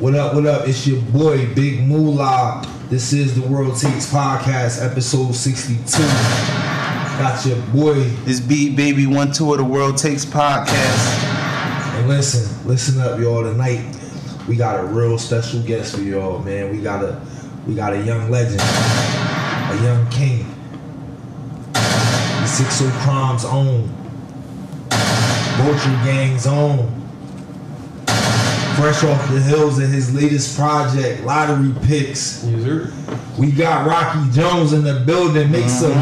What up, what up? It's your boy, Big Moolah. This is the World Takes Podcast, episode 62. Got your boy. This beat baby one two of the World Takes podcast. And listen, listen up, y'all. Tonight we got a real special guest for y'all, man. We got a we got a young legend, a young king. The 60 Crimes own. Vulture Gang's own. Fresh off the hills of his latest project, Lottery Picks. Sir. We got Rocky Jones in the building. Make mm-hmm. some noise.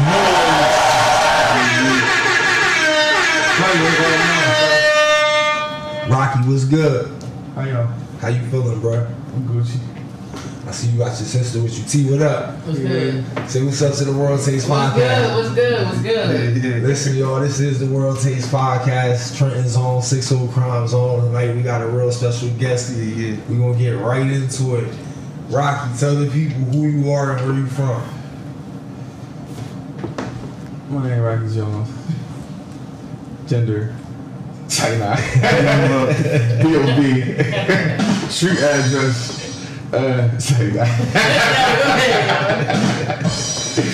Rocky was good. How y'all? How you feeling, bro? I'm Gucci. I see you got your sister with you. T, what up? What's good? Say what's up to the World Taste What's good? Podcast. What's good? What's good? Listen, y'all, this is the World Taste Podcast. Trenton's on, Six Old Crimes on. Tonight we got a real special guest. Yeah, yeah. we going to get right into it. Rocky, tell the people who you are and where you from. My name is Rocky Jones. Gender. China. B.O.B. Street address. Uh.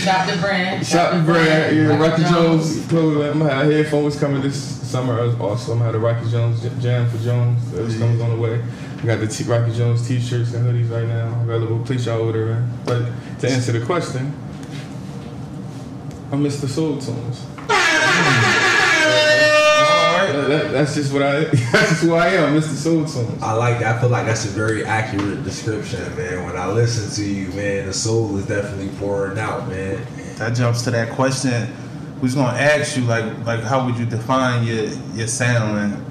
Shop the brand. Shop the brand. Yeah, Rocky Jones. Clothing. I'm gonna have headphones coming this summer also. I'm gonna have Rocky Jones Jam for Jones. That's coming on the way. I got the t- Rocky Jones t-shirts and hoodies right now available. Please y'all order, man. But to answer the question, I'm the Soul Tunes. That- that- that's just what I. That's just who I am, Mr. Soul Tunes. I like that. I feel like that's a very accurate description, man. When I listen to you, man, the soul is definitely pouring out, man. That jumps to that question. We was gonna ask you like like how would you define your your sound and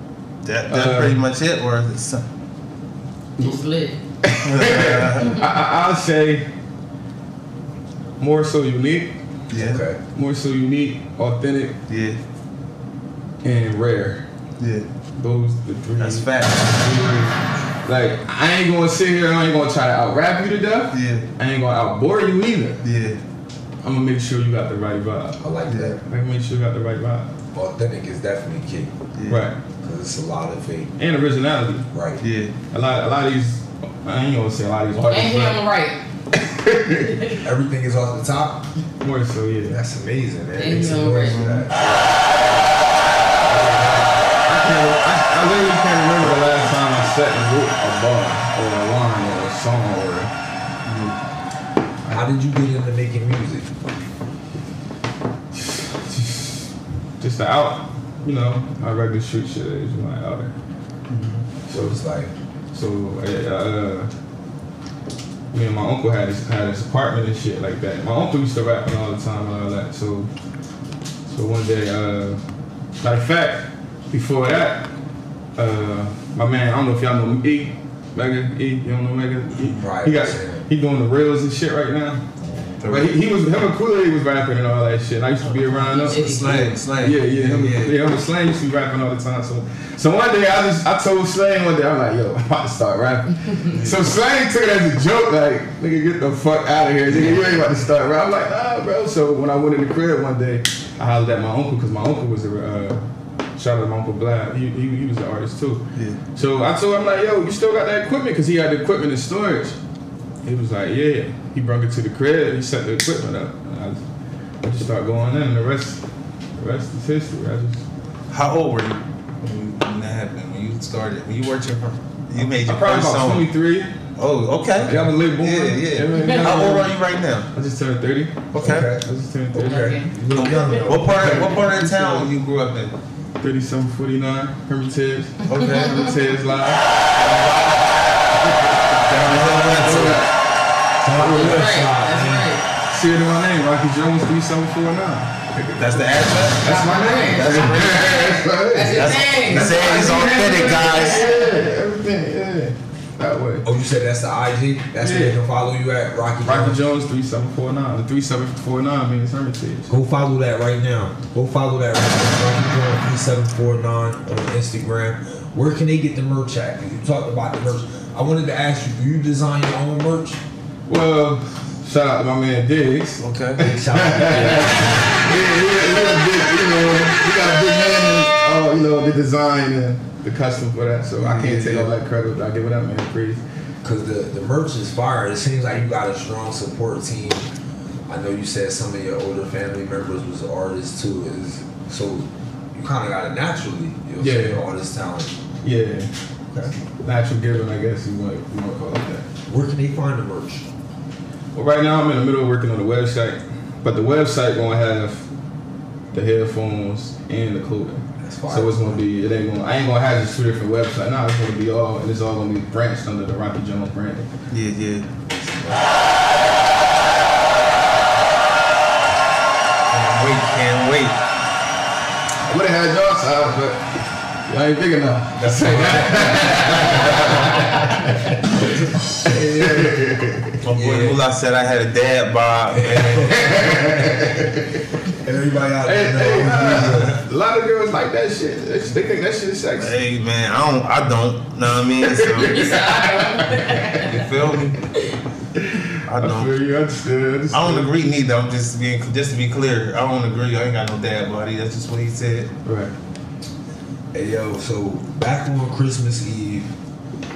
that that's Uh, pretty much it or is it some- It's lit. I, I, I'll say more so unique, yeah Okay. more so unique, authentic, yeah and rare. Yeah Those the three. that's fact Like I ain't gonna sit here. I ain't gonna try to out rap you to death. yeah I ain't gonna out bore you either. yeah I'm gonna make sure you got the right vibe. I like that. I'm gonna make sure you got the right vibe. Authentic is definitely key yeah Right. because it's a lot of fake, And originality. right? yeah A lot. A lot of these. I ain't gonna say a lot of these And artists. him right. Everything is off the top. but More so, yeah. That's amazing, man. And Make some you noise for right. that. I can't. I, I literally can't remember the last time I sat and wrote a bar or a line or a song or. How did you get into making music? just the out, you know, how regular street shit is, my out there. So it's like, So, uh, uh, me and my uncle had his, had his apartment and shit like that. My uncle used to rap all the time and all that. So, so one day, uh, matter of fact, before that, uh, my man, I don't know if y'all know E, Mega E, you don't know Mega E? Right, He got, he doing the reels and shit right now. But he, he was, him and Kool-Aid was rapping and all that shit. And I used to be around them. slang slang Yeah, yeah, him, yeah. him and Slang used to be rapping all the time. So, so one day I just I told Slang one day I'm like, yo, I'm about to start rapping. so Slang took it as a joke, like, nigga, get the fuck out of here, nigga, you ain't about to start rapping. I'm like, nah, bro. So when I went in the crib one day, I hollered at my uncle because my uncle was a uh, shout out to my uncle Blab. He, he, he was an artist too. yeah So I told him like, yo, you still got that equipment? Because he had the equipment in storage. He was like, yeah. He brought it to the crib. He set the equipment up. And I just, I just started going in, and the rest, the rest is history. I just, how old were you when, when that happened when you started when you worked your fir- you made your I probably first about song 23. oh okay Yeah, I'm a late born. yeah Yeah, yeah how old are you right now I just turned 30. okay I just turned 30. okay, you look young what part what part of the town you grew up in 30 something 49. Hermitage. okay Hermitage live. down the hill went to it. Talk with That's us, right. shot, That's man. right. See it in my name, Rocky Jones 3749. That's the address. That's my name. That's That's That's his name. He said he's authentic, guys. Yeah, everything, yeah. That way. Oh, you said that's the IG? That's where they can follow you at, Rocky, Rocky Jones? Jones 3749. The 3749 means Hermitage. Go follow that right now. Go follow that right now. Rocky Jones 3749 on Instagram. Where can they get the merch at? 'Cause you talked about the merch. I wanted to ask you, do you design your own merch? Well, shout out to my man Diggs. Okay. Shout out to Yeah, he, he, he a big, you know, he got a big hand in, uh, you know, the design and the custom for that. So I can't take all that credit. I give it up, man. Praise. Cause the the merch is fire. It seems like you got a strong support team. I know you said some of your older family members was artists too. Is so you kind of got it naturally. You know, Yeah. yeah. all this talent. Yeah, Okay. natural giving, I guess you might you might call it that. Where can they find the merch? Well, right now I'm in the middle of working on the website, but the website gonna have the headphones and the clothing. That's fire. So it's gonna be it ain't gonna I ain't gonna have just two different websites. No, it's gonna be all and it's all gonna be branched under the Rocky Jones brand. Yeah, yeah. Can't wait, can't wait. I would have had y'all size, but y'all ain't big enough. That's My boy Mula said I had a dad bod. man. Everybody out there hey, know. uh, a lot of girls like that shit. They they think that shit is sexy. hey man, I don't, I don't. Know what I mean? So, You I feel me? I I don't. feel you understood. I don't agree neither. I'm just being, just to be clear, I don't agree. I ain't got no dad body. That's just what he said. Right. Hey yo, so back on Christmas Eve,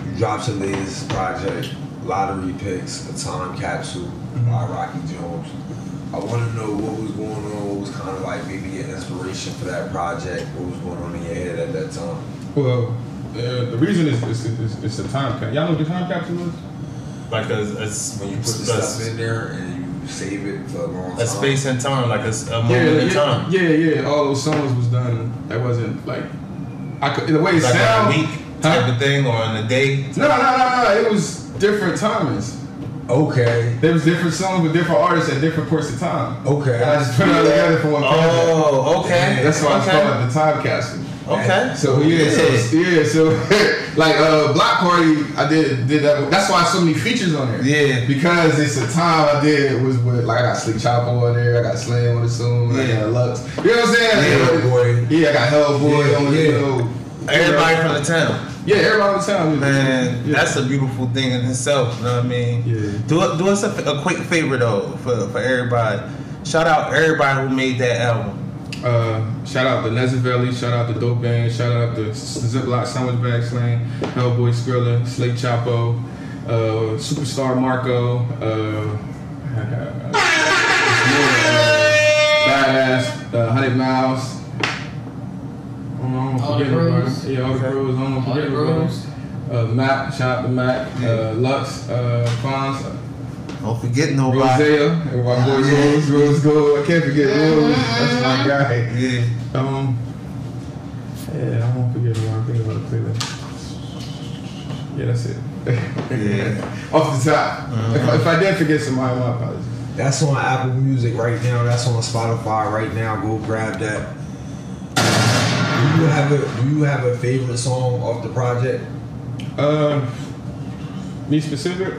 you dropped your latest project, Lottery Picks, a time capsule by Rocky Jones. I want to know what was going on, what was kind of like maybe your inspiration for that project, what was going on in your head at that time. Well, uh, the reason is it's, it's, it's a time cap. Y'all know what the time capsule is? Like a, a, When you put the stuff in there and you save it for a long time. a space and time, like a, s- a moment in yeah, time. yeah, yeah. All those songs was done. That wasn't like I could the way it Like sound. on a week type Huh? of thing or in a day. No, no, no, no. It was different timings. Okay, There was different songs with different artists at different points of time. okay. And I just put it all together for one project. Oh, okay. That's why it's okay. called the time capsule. Okay. So yeah, so yeah, so like uh Block Party, I did did that. That's why so many features on there. Yeah. Because it's a time I did was with like I got Slick Chopper on there, I got Slam on the song, I Yeah. got Lux. You know what I'm saying? Yeah, boy. Yeah, I got Hellboy Yeah, on the yeah. you know, Everybody from the town. Yeah, everybody on the town. Man, yeah. that's a beautiful thing in itself. You know what I mean? Yeah. Do do us a, a quick favor though for for everybody. Shout out everybody who made that album. Uh, shout out to Nezza Valley, shout out the Dope Band, shout out the Ziploc Sandwich Bag Slang, Hellboy Skrilla, Slate Chapo, uh, Superstar Marco, uh, Badass, uh, Hundred Miles. I don't know, I'm All the forgetting everybody. bros. Yeah, all the bros. I don't All forget the everybody. bros. Uh, Mac, shout out to Mac, uh, Lux, uh, Fonz, Don't forget nobody. Rosea, everybody boy Rose, Rose Gold. I can't forget Rose. That's my guy. Yeah. Um, yeah, I won't forget the one thing about the playlist. Yeah, that's it. Yeah. Off the top. If, I, if I did forget somebody, my apologies. That's on Apple Music right now. That's on Spotify right now. Go grab that. Do you have a Do you have a favorite song off the project? Uh, me specific.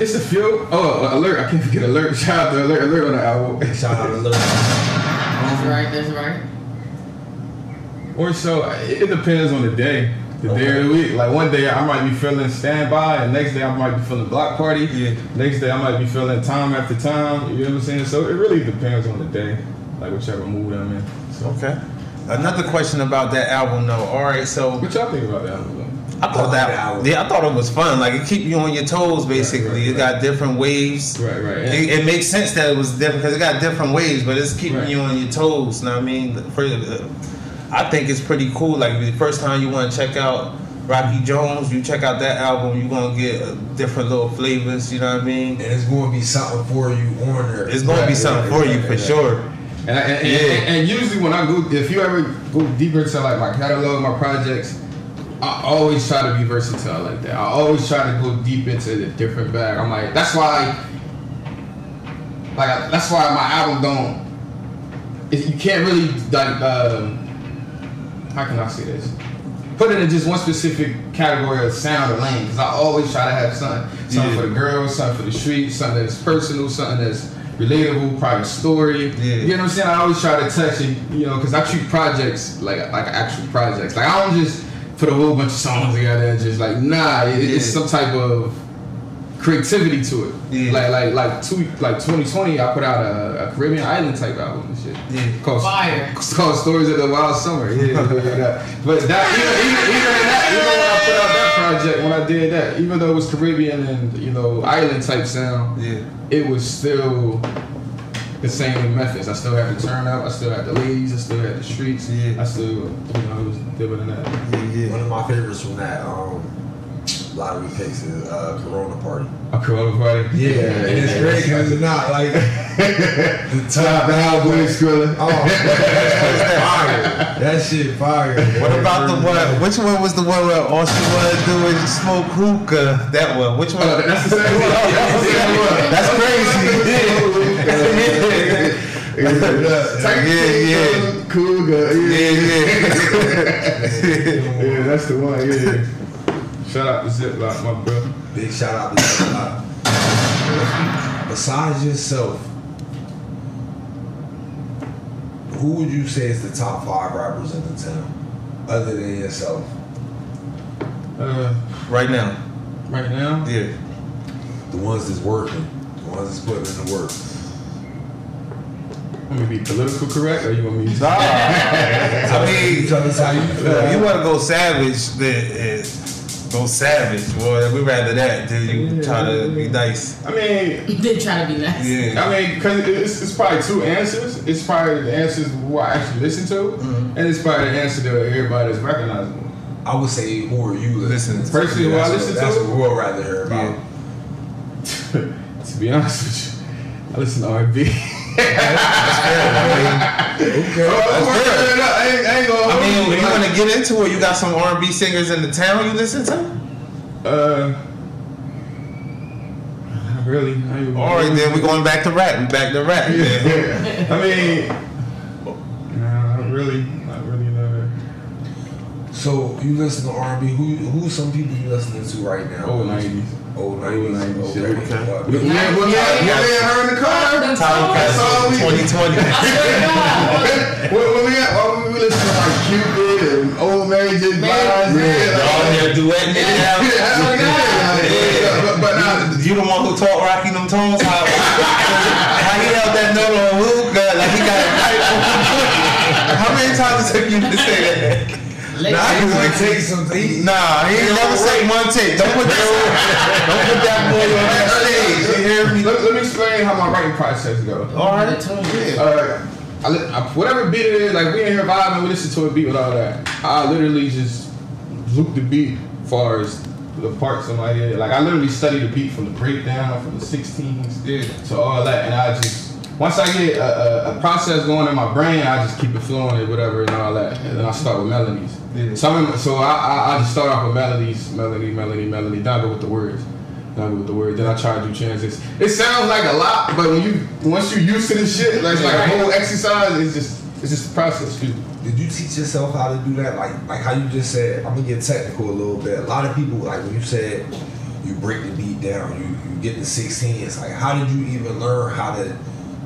It's a few. Oh, alert! I can't forget alert. Shout out to alert! Alert on the album. Shout out to Lil. That's right, that's right. Or so it, it depends on the day, the day of the week. Like one day I might be feeling standby, and next day I might be feeling block party. Yeah. Next day I might be feeling time after time. You know what I'm saying? So it really depends on the day, like whichever mood I'm in. So Okay. Another question about that album though. All right, so what y'all think about that album? though? I thought like that album. yeah, I thought it was fun. Like it keep you on your toes basically. right, It got different waves. Right, right. It, it makes sense that it was different because it got different waves, but it's keeping Right. you on your toes. You know what I mean? For, uh, I think it's pretty cool. Like the first time you want to check out Rocky Jones, you check out that album, you're gonna get uh, different little flavors. You know what I mean? And it's going to be something for you on there. It's gonna be something right, for you for right. sure. And, I, and, Yeah. and, and usually when I go, if you ever go deeper into like my catalog, my projects, I always try to be versatile like that. I always try to go deep into the different bag. I'm like, that's why, like, that's why my album don't. it- You can't really like, um, how can I say this? Put it in just one specific category of sound or lane. Because I always try to have something, something Yeah. for the girls, something for the streets, something that's personal, something that's relatable, private story. Yeah. You know what I'm saying? I always try to touch it, you know, because I treat projects like like actual projects. Like I don't just put a whole bunch of songs together and just like nah. It, It's some type of creativity to it. Yeah. Like like like two like 2020, I put out a, a Caribbean island type album and shit. Yeah. Called, Fire. It's called Stories of the Wild Summer. Yeah, yeah, yeah. But that even even even that even when project when I did that, even though it was Caribbean and you know island type sound, Yeah. it was still the same methods. I still had the turn up, I still had the ladies, I still had the streets. Yeah. I still, you know, I was doing that. Yeah, One of my favorites from that um, lottery picks is uh, Corona Party. A Corona party. Yeah. And it's great because it's not like the top Now, boy, Skrilla. Oh, that's fire! That shit fire. What about the one? Which one was the one where all she wanted to do is smoke hookah? That one. Which one? Oh, that's the same one. That's the same one. That's Type Yeah, yeah. thing, Cool guy. Yeah, Yeah. yeah. Yeah, that's the one. Yeah. Shout out to Ziploc, my bro. Big shout out to Ziploc. Besides yourself, who would you say is the top five rappers in the town, other than yourself? Uh, Right now. right now, Yeah. The ones that's working, the ones that's putting in the work. want me to be political correct, or you want me to? Nah. I mean, Tell us how you feel. you want to go savage, then uh, go savage. Boy, we rather that than you try to be nice. I mean, Did try to be nice. Yeah. I mean, because it's, it's probably two answers. It's probably the answers who I actually listen to, Mm-hmm. and it's probably the answer that everybody is recognizable. I would say, who are you listening to? Personally, who I listen what, That's to? what we'll rather hear about. to be honest with you, I listen to R&B. Okay. I ain't, I ain't gonna I mean, you, want to get into it? You got some R&B singers in the town you listen to? Uh, not really. I All right, then we're going back to rap. We back to rap. Yeah. Yeah. I mean, nah, not really, not really. No. So you listen to R&B. Who who's some people you listening to right now? Old nineties. Old Old nineties. 90s, Okay. yeah. What- We had Yeah, yeah, we had her in the car. Time That's capsule 2020. I swear to God. when, when we had, when we listen to like Cupid and Old Mary J. Blige, Mary yeah, Y'all like, there duetting it yeah, out. that's what. Yeah. But, but nah, You the one who taught Rocky them tones how, how he held that note on hookah uh, like he got it right. how many times it took you to say that? Nah, would work. take some. He, Nah, he ain't never say one take. Don't put that, don't put that boy on that stage. You hear me? let, let me explain how my writing process goes. All right. The tune. Yeah. Uh, I, I, whatever beat it is, like we in here vibing, we listen to a beat with all that. I literally just loop the beat as far as the parts in my head. Like I literally study the beat from the breakdown, from the 16s Yeah. to all that, and I just once I get a, a, a process going in my brain, I just keep it flowing and whatever and all that, and then I start with melodies. Yeah. So, I'm so I, I, I just start off with melodies, melody, melody, melody. Then I go with the words. Go with the words. Then I try to do transitions. It sounds like a lot, but when you once you're used to this shit, like, it's like a whole exercise. It's just it's just a process. Me. Did you teach yourself how to do that? Like like how you just said, I'm gonna get technical a little bit. A lot of people like when you said you break the beat down, you, you get the 16. It's like how did you even learn how to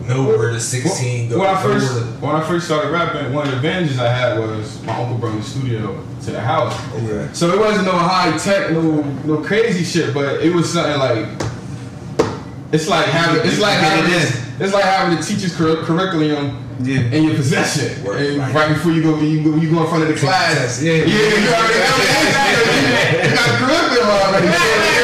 know where the 16 goes? When I first when I first started rapping, one of the advantages I had was my uncle brought the studio to the house. okay. So it wasn't no high tech, no no crazy shit, but it was something like it's like having it's like Get it having it's like having the teacher's cur- curriculum Yeah. in your possession. Right, right. right before you go you go, you go in front of the class. yeah. yeah, you already know. You got a curriculum already.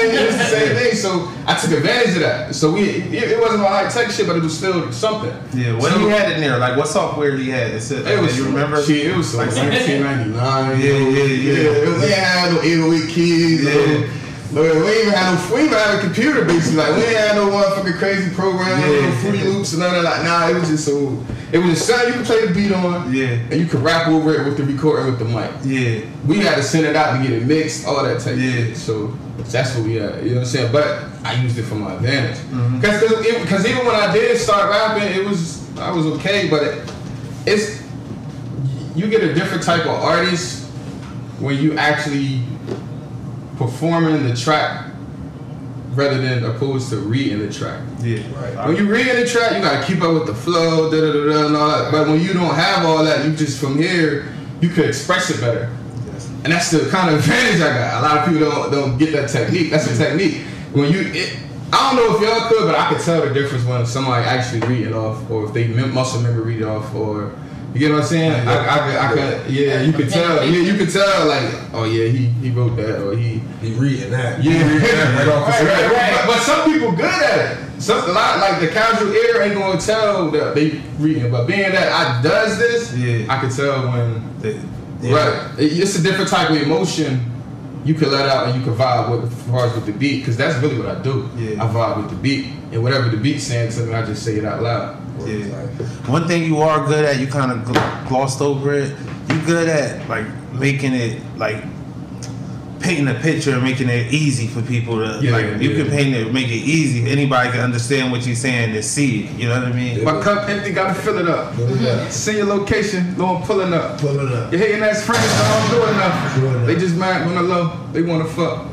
same it's the same thing. So I took advantage of that. So we it, it wasn't all high tech shit, but it was still something. Yeah. What So- he had in there? Like what software he had? It said, It was you remember? Shit, it was so Like, 1999. Yeah, yeah, yeah. it was- We ain't no 808 keys. Yeah. No, we ain't even had no. We even had a computer basically. Like we ain't had no motherfucking crazy program, Yeah. no Fruity Loops and none of that. Nah, it was just so. It was just something you could play the beat on. Yeah. And you could rap over it with the recording with the mic. Yeah. We had to send it out to get it mixed, all that type Yeah. So that's what we had. You know what I'm saying? But I used it for my advantage. Mm-hmm. Because because even when I did start rapping, it was I was okay, but it, it's you get a different type of artist when you actually performing the track rather than opposed to reading the track. Yeah. Right. When you reading the track, you gotta keep up with the flow, da da da da, and all that. But when you don't have all that, you just from here, you could express it better. Yes. And that's the kind of advantage I got. A lot of people don't don't get that technique. That's the technique. When you, it, I don't know if y'all could, but I could tell the difference when somebody actually read it off, or if they mem- muscle memory read it off, or You get what I'm saying? I, I, could- I, could, yeah, you could tell. Yeah, you could tell. Like, oh yeah, he he wrote that, or he He reading that. Yeah, right off right, right, right. But, but some people good at it. Some a lot like the casual ear ain't gonna tell that they reading. But being that I does this, Yeah. I can tell when. The- yeah. Right, It- it's a different type of emotion you can let out and you can vibe with as far as with the beat, because that's really what I do. Yeah. I vibe with the beat, and whatever the beat's saying to me, I just say it out loud. Yeah. One thing you are good at, you kind of glossed over it. You good at like making it like painting a picture and making it easy for people to Yeah, like. yeah, you yeah. can paint it, make it easy. Anybody can understand what you're saying and see it. You know what I mean? My cup empty, gotta fill it up. Look at that. Send your location, no I'm pulling up. Pulling up. Your hating ass friends don't do enough. Doing. They just mad when the low. They wanna fuck.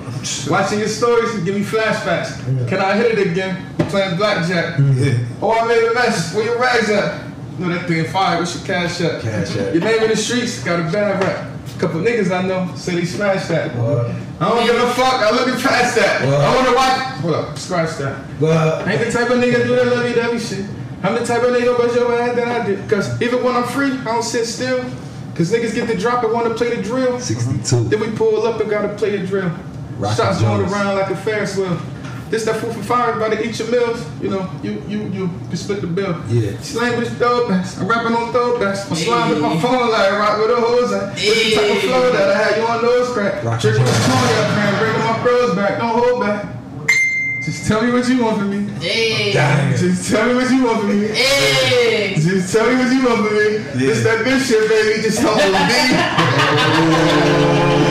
Watching your stories give me flashbacks. Can I hit it again? Playing blackjack. Mm-hmm. Oh, I made a mess. Where your rags at? No, that thing fire. What's your cash at? Cash at. Your name in the streets got a bad rap. Couple niggas I know say they smashed that. What? I don't give a fuck. I looking past that. What? I wanna watch. Hold up, scratch that. But I ain't the type of nigga do that lovey dovey shit. I'm the type of nigga bust your ass that I did. Cause even when I'm free, I don't sit still. Cause niggas get the drop and wanna play the drill. 62. Then we pull up and gotta play the drill. Rocky Shots going around like a Ferris wheel. This that food for fire, everybody eat your meals. You know, you you you can split the bill. Yeah. Slang with throwbacks. I'm rapping on throwbacks. I'm sliding with my phone like rock with a hose at. This the type of flow that I had you on nose crack. Rocky Trick with Jones. the Tony up man, bringing my bros back. Don't hold back. Just tell me what you want from me. Hey. Damn. Just tell me what you want from me. Hey. Just tell me what you want from me. This that good shit, baby. Just hold yeah,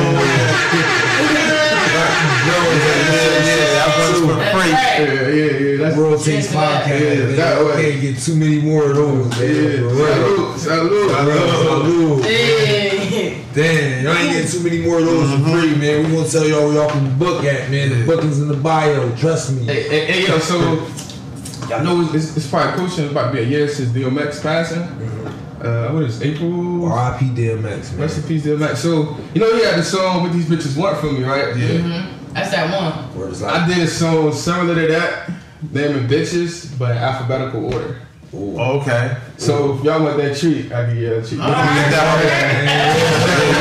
Yeah, yeah, yeah. That's World Takes Yeah, Podcast. yeah, that You way. can't get too many more of those, man. Yeah. For real. Salute, salute. Salute. Hey. Damn, y'all ain't getting too many more of those for free, mm-hmm. man. We gonna tell y'all where y'all can book at, man. The booking's in the bio. Trust me. Hey, hey, hey, yo, so y'all know it's, it's probably cool. It's about to be a year since DMX passing. Mm-hmm. Uh, what is it, April? R.I.P. DMX, man. Rest in peace, DMX. So you know he had the song "What These Bitches Want From Me," right? Yeah. Mm-hmm. That's that one. Where it's I did a song similar to that, naming bitches, but in alphabetical order. ooh. Oh, okay. So if y'all want that treat, I give you a treat. Yeah,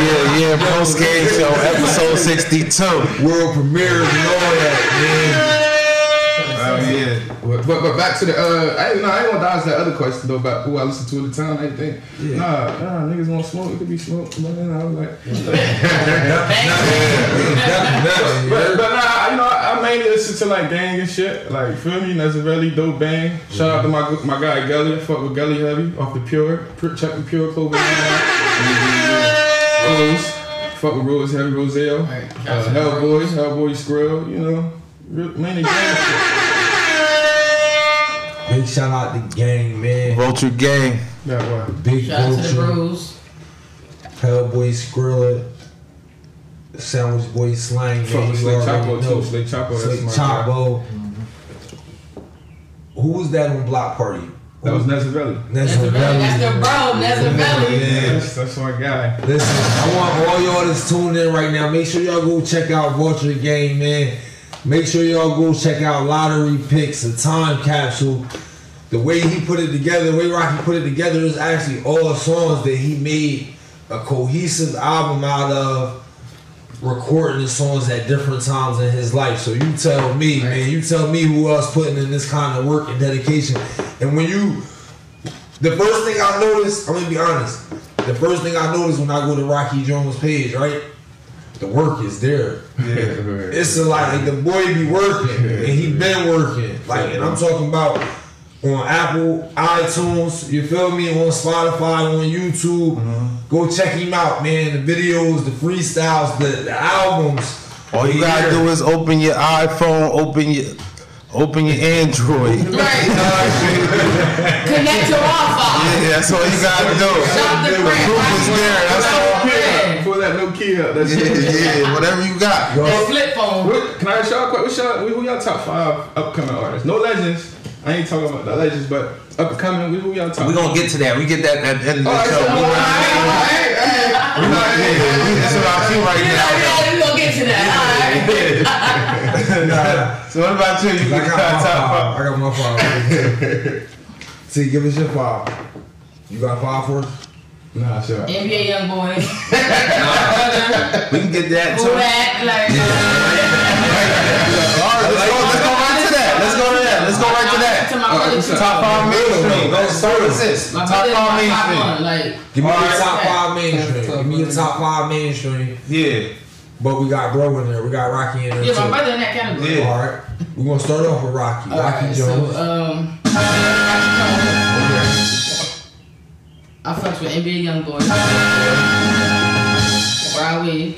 yeah, yeah. Post game show, episode 62. world premiere, and all that, Oh, yeah. But, but but back to the uh, I no, I ain't gonna dodge that other question though about who I listen to at the time. I think Yeah. nah nah niggas want smoke. It could be smoke. But then I was like, man. Definitely, but, but nah, you know I, I mainly listen to like gang and shit. Like feel me? That's a really dope bang. Shout out to my my guy Gully. Fuck with Gully heavy off the Pure. Pure check the Pure Clover. Rose. Fuck with Rose Heavy Roselle. Right. Uh, Hellboy, Hellboy Skrill. You know, mainly gang shit. Big shout out to gang, man. Vulture gang. That one. Big Shout out to the Vulture, bros. Hellboy Skrilla, Sandwich Boy Slang, Fuck man. with You Slay already Chapo know. too. Slay Chapo, that's Slay my guy. Chapo. Who was that on Block Party? That was Nezarelli. That's the bro. That's the bro. That's the belly. That's, that's my guy. Listen, I want all y'all that's tuned in right now. Make sure y'all go check out Vulture Game, man. Make sure y'all go check out Lottery Picks, a time capsule. The way he put it together, the way Rocky put it together is actually all songs that he made a cohesive album out of recording the songs at different times in his life. So you tell me, man, you tell me who else putting in this kind of work and dedication. And when you the first thing I noticed, I'm gonna be honest. The first thing I noticed when I go to Rocky Jones' page, right? The work is there. It's a like the boy be working and he been working. Like and I'm talking about on Apple, iTunes, you feel me, on Spotify, on YouTube. Uh-huh. Go check him out, man. The videos, the freestyles, the, the albums. All you gotta do is open your iPhone, open your open your Android. Right. Connect to Wi-Fi. Yeah, that's all you gotta do. Shop the The proof is there. That's all. The print. Pull that no key up. That's Yeah, it. yeah, whatever you got. That flip phone. What, can I ask y'all a question? What's y'all, who y'all top five upcoming artists? No legends. I ain't talking about the legends, but upcoming. Who y'all top? We gonna get to that. We get that at the end of the All right, show. so, We all not- right, hey, hey, we not- yeah, That's about you right Yeah, now. yeah, we gonna get to that. All right. So what about you? You I got got my top five. I got my five. See, give us your five. You got five for us? Nah, sure. NBA YoungBoy. We can get that Who too. that? Like, All right, let's go. Let's go right to that. Let's go to that. Let's go right to To that. my All right, brother, what's to up? Top five mainstream. Go Let's start with this. my Top five my top mainstream. one. Like, Give me All your right. top five mainstream. Top Give me your five. top five mainstream. Yeah. But we got bro in there. We got Rocky in there yeah, too. my brother in that category. Yeah. All right. We're gonna start off with Rocky. All Rocky right, Jones. so um, I fucks with NBA YoungBoy. Brown Wig.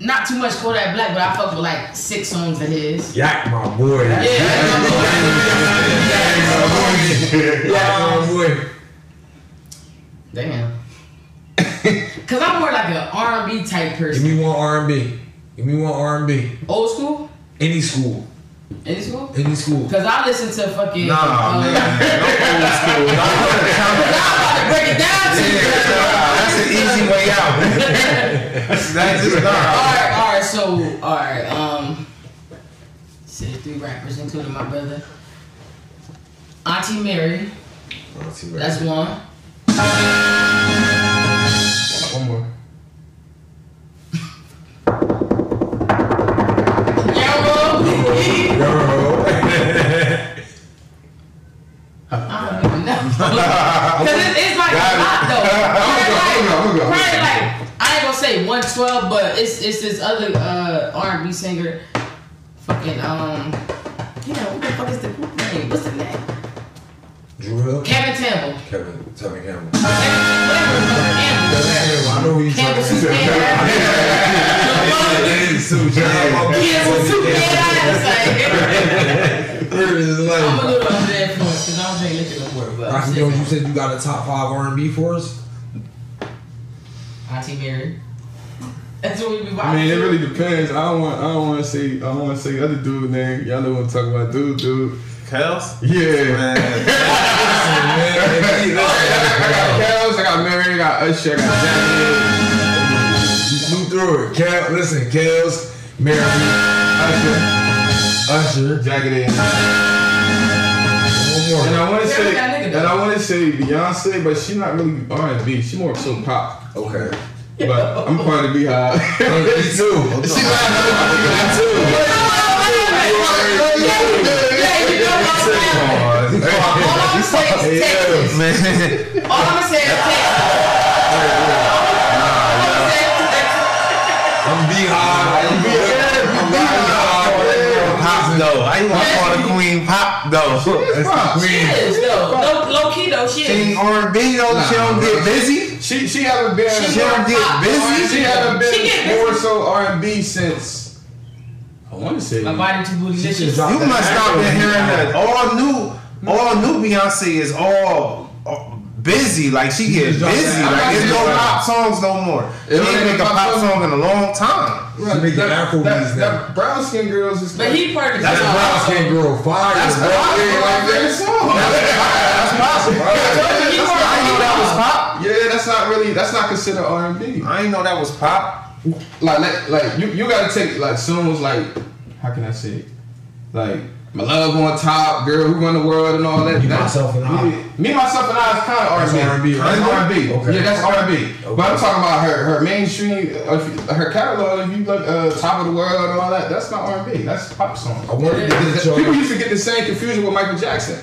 Not too much Kodak Black, but I fuck with like six songs of his. Yak, my boy. Yeah, Yak, my boy. Damn. Cause I'm more like an R&B type person. Give me one R&B. Give me one R&B. Old school? Any school. Any school? Any school. Cause I listen to fucking. Nah, uh, man. No old school. I'm about to break it down to you. That's an easy way out. That's just not. right, all right. So, all right. Um, said three rappers, including my brother. Auntie Mary. Auntie Mary, that's one. One more. Say 112, but it's it's this other uh R&B singer. Fucking um, you know what the fuck is the group name? What's the name? Dru Hill. Kevin Campbell. Kevin. Tevin Campbell. Whatever, Campbell. I know who you're Campbell talking about. I'm There it is, a little under the influence because I don't drink liquor no more. But Rocky Jones, you said you got a top five R&B for us? Auntie Mary. That's what we be I mean, it really depends. I don't want. I don't want to say. I don't want to say other dude name. Y'all know what I'm talking about, dude. Dude. Kels? Yeah. Man. I got Kels. I got Mary. I got Usher. I got Janet. You flew through it. Kel, listen, Kels, Mary, Usher. Usher. Jagged Edge. One more. And I want to say, we got nigga and. I want to say Beyonce, but she not really R and B. She more so pop. Okay. But I'm part of the BeyHive. Me too. she All I'm gonna say is Texas. Man. All I'm gonna say is Texas. I'm is Texas. I'm behind. Pop though. I ain't want to call the queen pop though. She is though. Low, low key though, she She ain't is. R&B though. She don't get busy. She she haven't been. She She don't get busy. She haven't been She more busy. so R and B since. I want to say. My body too bootylicious. dropped- You must not been hearing that. All new, all new Beyonce is all, all busy. Like she get busy. that Like there's no album. pop songs no more. She It ain't ain't make a pop pop song. song in a long time. Right, making that, Afro that, beats that brown skin girls is. But he part of the That's job. brown skin girl fire. That's bro. pop. Yeah, like that. That's possible. He part I didn't know that was pop. Yeah, that's not really. That's not considered R and B. I didn't know that was pop. Like, like, like you, you gotta take like songs like. How can I say it? Like. My love on top, girl who run the world and all that. Me, That- Myself, and I. Me, me, myself, and I is kind of R&B. That's R&B, right? That's R&B. Okay. Yeah, that's R&B. Okay. But I'm talking about her, her mainstream, uh, you- her catalog. If you look, uh, top of the world and all that, that's not R&B. That's pop song. I wanted to get People used to get the same confusion with Michael Jackson.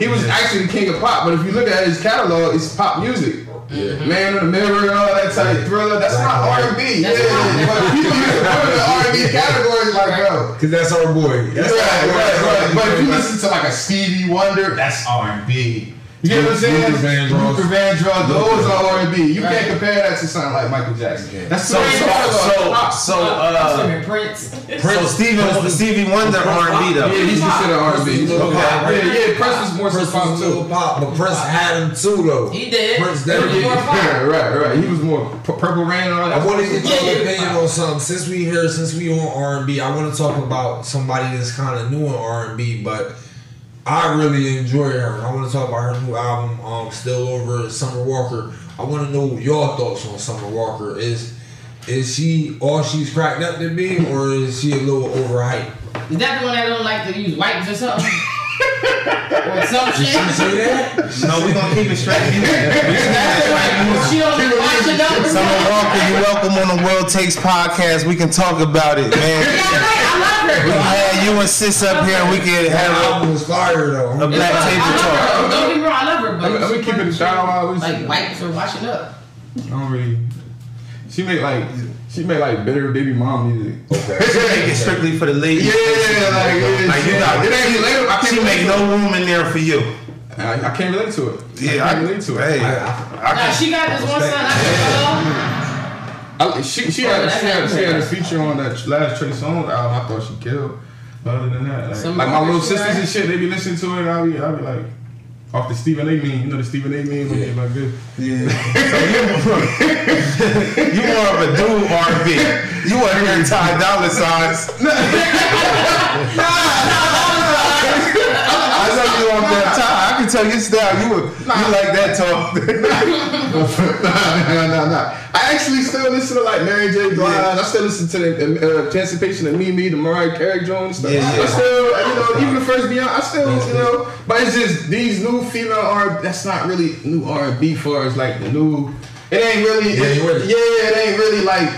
He was actually the king of pop, but if you look at his catalog, it's pop music. Man in the Mirror and all that type thriller. That's not R and B. Yeah, That's but people used to put it in R and B categories like yo. Cause that's our boy. That's right, our right, right. But if you listen to like a Stevie Wonder, that's R and B. You get what I'm saying? Luther Vandross. Luther Vandross, those are R and B. You Right. can't compare that to something like Michael Jackson. Yeah. That's So, so, so, so, so, uh, swimming Prince. so Stevie, Stevie Wonder R&B though. yeah, he's considered R and B. Little Okay, pop, yeah, yeah. Prince was more Prince so pop little too. pop, but Prince had him too though. He did. Prince He definitely- Yeah, right, right. He was more Purple Rain and all that. I want to get your opinion on something. Since we here, since we on R and B, I want to talk about somebody that's kind of new in R and B, but I really enjoy her. I want to talk about her new album, um, "Still Over." Summer Walker. I want to know your thoughts on Summer Walker. Is is she all she's cracked up to be, or is she a little overhyped? Is that the one that don't like to use wipes or something? or some shit. See that? No, we gonna keep it straight. You- She don't watch it up. Summer Walker, you welcome on the World Takes podcast. We can talk about it, man. I love her. We can have you and sis up here. and We can have album was fire though. a, a black I table love talk. her. Don't get me wrong, I love her, but I'm, I'm gonna she keep it a works- shout out. Like wipes or washing up. I don't really. She make like she make like better baby mom music. Okay. She make it strictly for the ladies. Yeah, like, yeah, Like you she- got, it ain't relatable. I can't she make no room in there for you. I, I can't relate to it. Yeah, I can't relate to it. Hey, I- I, Now can, she got this one son. I I, she she had she had, she had a feature on that last Trey Songz album. I thought she killed. But other than that, like, like my little sisters and shit, they be listening to it. I'll be I'll be like. Off the Stephen A. meme, you know the Stephen A. meme, yeah. like this. yeah. So you, you more of a dude R&B. You want to hear Ty Dolla Signs. I know you on that Ty. I can tell your style. You would, you like that talk. nah, nah, nah, nah. I actually still listen to like Mary J. Blige. I still listen to the uh, Emancipation of Mimi, the Mariah Carey Jones stuff. Yeah, yeah. I still, you know, even the first Beyond, I still, you know, but it's just these new female R. That's not really new R and B for us. Like the new, it ain't really, Yeah, it, you yeah, it ain't really like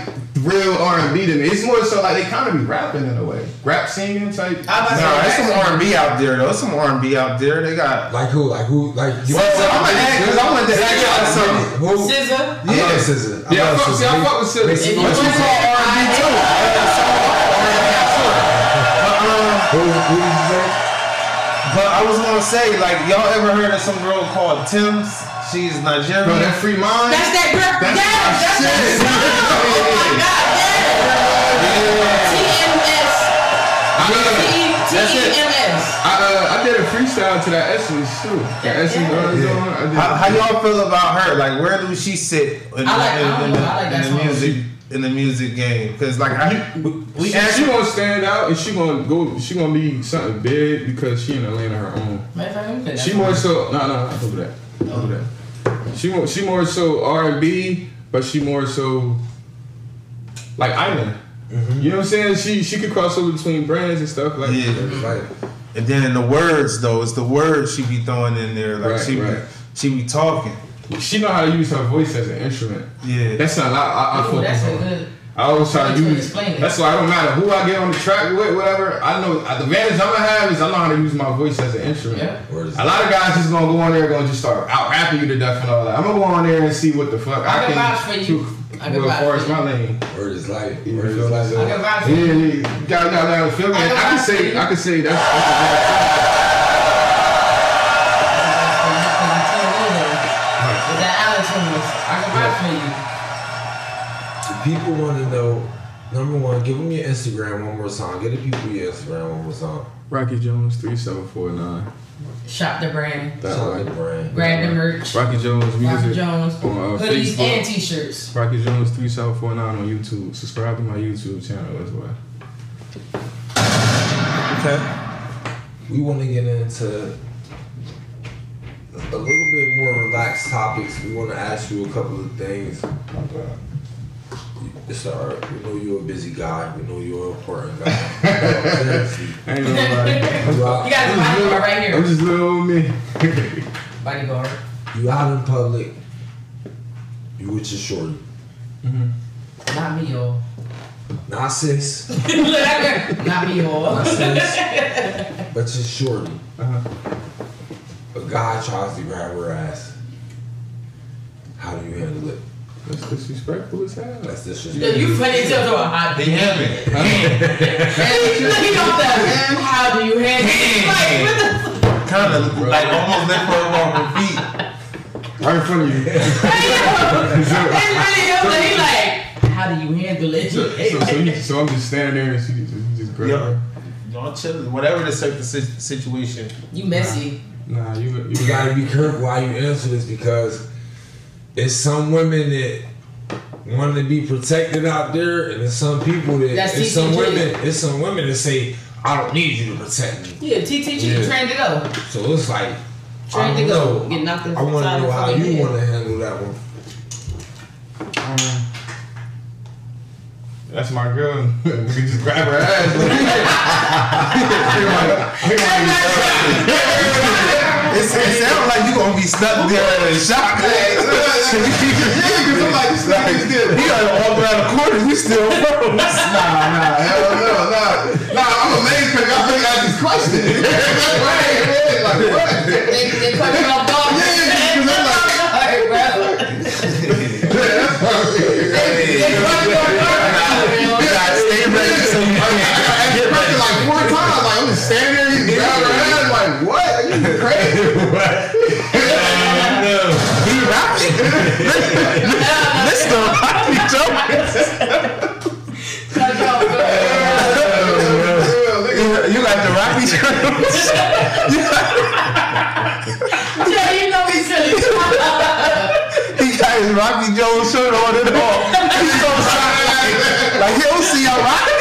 real R and B to me. It's more so like they kind of be rapping in a way, rap singing type. I was No, about to there's say, some R&B out there though. There's some R&B out there. They got. Like who? Like who? Like you Well, I'm gonna ask because I wanted to ask y'all something. Who? SZA. I love SZA. I Yeah, I love fuck, see, I SZA. fuck with Silly. Make- If you What you want call that, R&B too? Uh-uh. Who, who did you say? But I was gonna say, like, y'all ever heard of some girl called Tems? She's Nigerian. Bro, that free mind. That's that girl. That's yes, my that's shit. that song. Oh my god, yes. Tems. I know. That's it. Tems. I, uh, I did a freestyle to that Essence too. That Essence Yeah. yeah. Yeah. on. I did How, how y'all feel about her? Like, where do she sit in, like- in, in know. the, like in the music in the music game? Because like, I, we, we she, she gonna stand out and she gonna go. She gonna be something big because she in a lane of her own. Matter of fact, let me play that She song. more so no no over that over that. She more she more so R and B, but she more so like Island. Mm-hmm. You know what I'm saying? She she could cross over between brands and stuff like. Yeah. Like, and then in the words though, it's the words she be throwing in there. Like Right, she right. be, she be talking. She know how to use her voice as an instrument. Yeah. That's not I I, I Ooh, fuck that's a her. good. I always try to That's what use. explain. That's why it don't matter who I get on the track with, whatever. I know the advantage I'm gonna have is I know how to use my voice as an instrument. Yeah. where is A lot of guys just gonna go on there and gonna just start out rapping you to death and all that. I'm gonna go on there and see what the fuck I can vouch for you. to- I can well, vouch far for as you. my lane. Word is life. You Word is feel life. I can vouch for Yeah, you. yeah, got got got feel me. I I can can vouch for say you. I can say that's. that's With that Alex I can vouch for you. People want to know. Number one, give them your Instagram one more time. Get the people your Instagram one more time. Rocky Jones three seven four nine. Shop the brand. That Shout out way. the brand. Grab the merch. Rocky Jones music. Rocky Jones. on uh, Hoodies Facebook. and t-shirts. Rocky Jones three seven four nine on YouTube. Subscribe to my YouTube channel as well. Okay. We want to get into a little bit more relaxed topics. We want to ask you a couple of things. It's alright. We know you're a busy guy. We know you're an important guy. I ain't gonna. You out, You got the bodyguard right I'm just little old me. Bodyguard. you out in public. You with your shorty. Mhm. Not me, y'all. Not sis. Not me, y'all. Not sis. But your shorty. Uh-huh. A guy tries to grab her ass. How do you handle it? That's disrespectful as hell. That's Yo, disrespectful. you funny as hell. though. How do They you have handle it. it? Look, he off that. How do you handle it? Like, what the Kind of like almost lift her up off her feet. Right in front of you. It's really him. Like, he like, how do you handle it? So, so, so, you, so I'm just standing there and she just, you just grab Yeah. her. Y'all chilling. Whatever the circum si- situation. You messy. Nah, you you, You gotta be careful how you answer this because it's some women that want to be protected out there, and there's some people that That's it's some women. It's some women that say, "I don't need you to protect me." Yeah, TTG Yeah. trained to go. So it's like, Trained to don't go. know. Get knocked I want to know how you head. want to handle that one. Um, that's my girl. we can just grab her ass. It, it sounds like you gonna be stuck there in shock. yeah, because I'm like, this nigga is. He gotta walk around the corner. You still froze. Nah, nah, hell no, nah. Nah, I'm amazed because y'all think I this question. That's right, man. Like, what? They, they you off dog. Yeah, 'cause I'm like- bro. They you off guard, You gotta stay ready so you can asked get ready. like four times. Like, I'm just standing there, he's grabbing her. Like, what? Are you crazy? He rapping. Listen to Rocky Jones. You off guard. You you got the Rocky Jones. Yeah, you know me silly. He got his Rocky Jones shirt on and all. He's so shocked. Like, like he don't see I'm Rocky.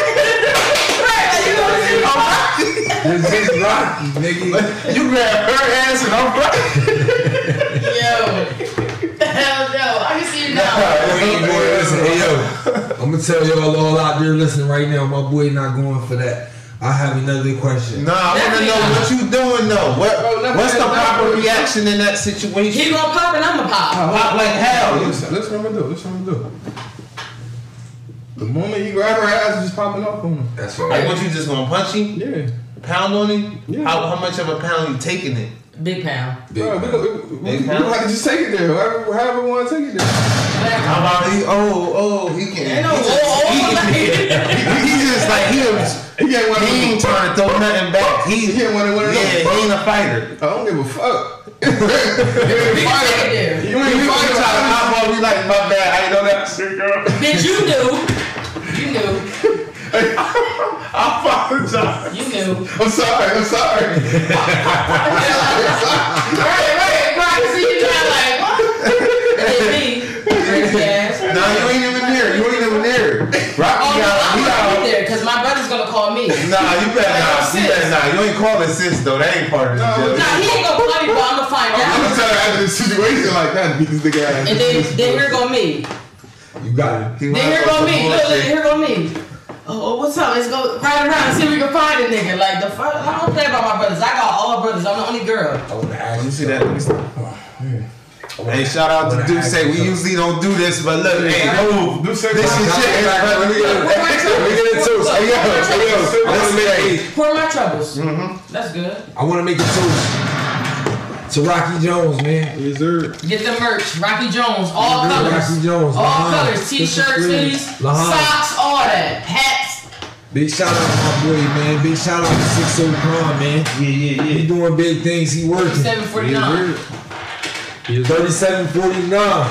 You know me silly. I'm Rocky. This is Rocky, nigga. You grab her ass and I'm Rocky. Yo. Hell no. I can see you now. Hey, boy, listen, hey, yo. I'm gonna tell y'all all out there listening right now. My boy not going for that. I have another question. Nah, I wanna know what you doing though. What, Bro, what's the proper before. reaction in that situation? He situation? gonna pop and I'ma pop. Pop like hell. Listen, listen what I'm gonna do. Listen what I'm gonna do. The moment he grab her ass, it's just popping off on him. That's right. Like, what you just gonna punch him? Yeah. Pound on him? Yeah. How, how much of a pound you taking it? Big pound. Big Bro, we, man. we, we, we, Big we pound? have to just take it there. However, however we want to take it there. How about he? Oh, oh, he can. Ain't no he, just, oh, he, like- he just like he was. He can't want He ain't trying to throw nothing back. He He, can't want to win yeah, he ain't a fighter. I don't give a fuck. you ain't a We can take it fighter. there. You You ain't a try to fighter. eyeball me like my bad. I ain't know that shit, girl. Bitch, you knew. You knew. I apologize. You knew. I'm sorry. I'm sorry. Right, right, right. I can see you now like, what? It ain't me. Crazy ass. Nah, you ain't even there. You ain't even there. Rocky Oh, no. I'm He gonna be there because my brother's gonna call me. Nah, you better Like, not. You sis. better not. You ain't call it sis though. That ain't part of the No, deal. Nah, he ain't gonna call me, but I'm gonna find I'm gonna tell her after this situation like that, beat this nigga ass. And then, then here go me. You got it. He Then went here up go me. some Look, look, bullshit. here go me. Oh, what's up? Let's go ride around and see if we can find a nigga. Like the fuck, I don't play about my brothers. I got all brothers. I'm the only girl. I want to ask Let me you see that. Let me see. Hey, shout out to Duce. We usually don't do this, but look, hey, move. Do say This is shit. Let me get it. Let me get it too. Hey, yo, hey, yo. I want to make. Pour my troubles. Mm-hmm. That's good. I want to make a toast to Rocky Jones, man. Yes, sir. Get the merch. Rocky Jones, all colors. Rocky Jones. All Lahan. colors. T-shirts, hoodies, socks, all that. Hats. Big shout out to my boy, man. Big shout out to Six O Prime, man. Yeah, yeah, yeah. He yeah. doing big things. He working. 749. Thirty-seven forty-nine.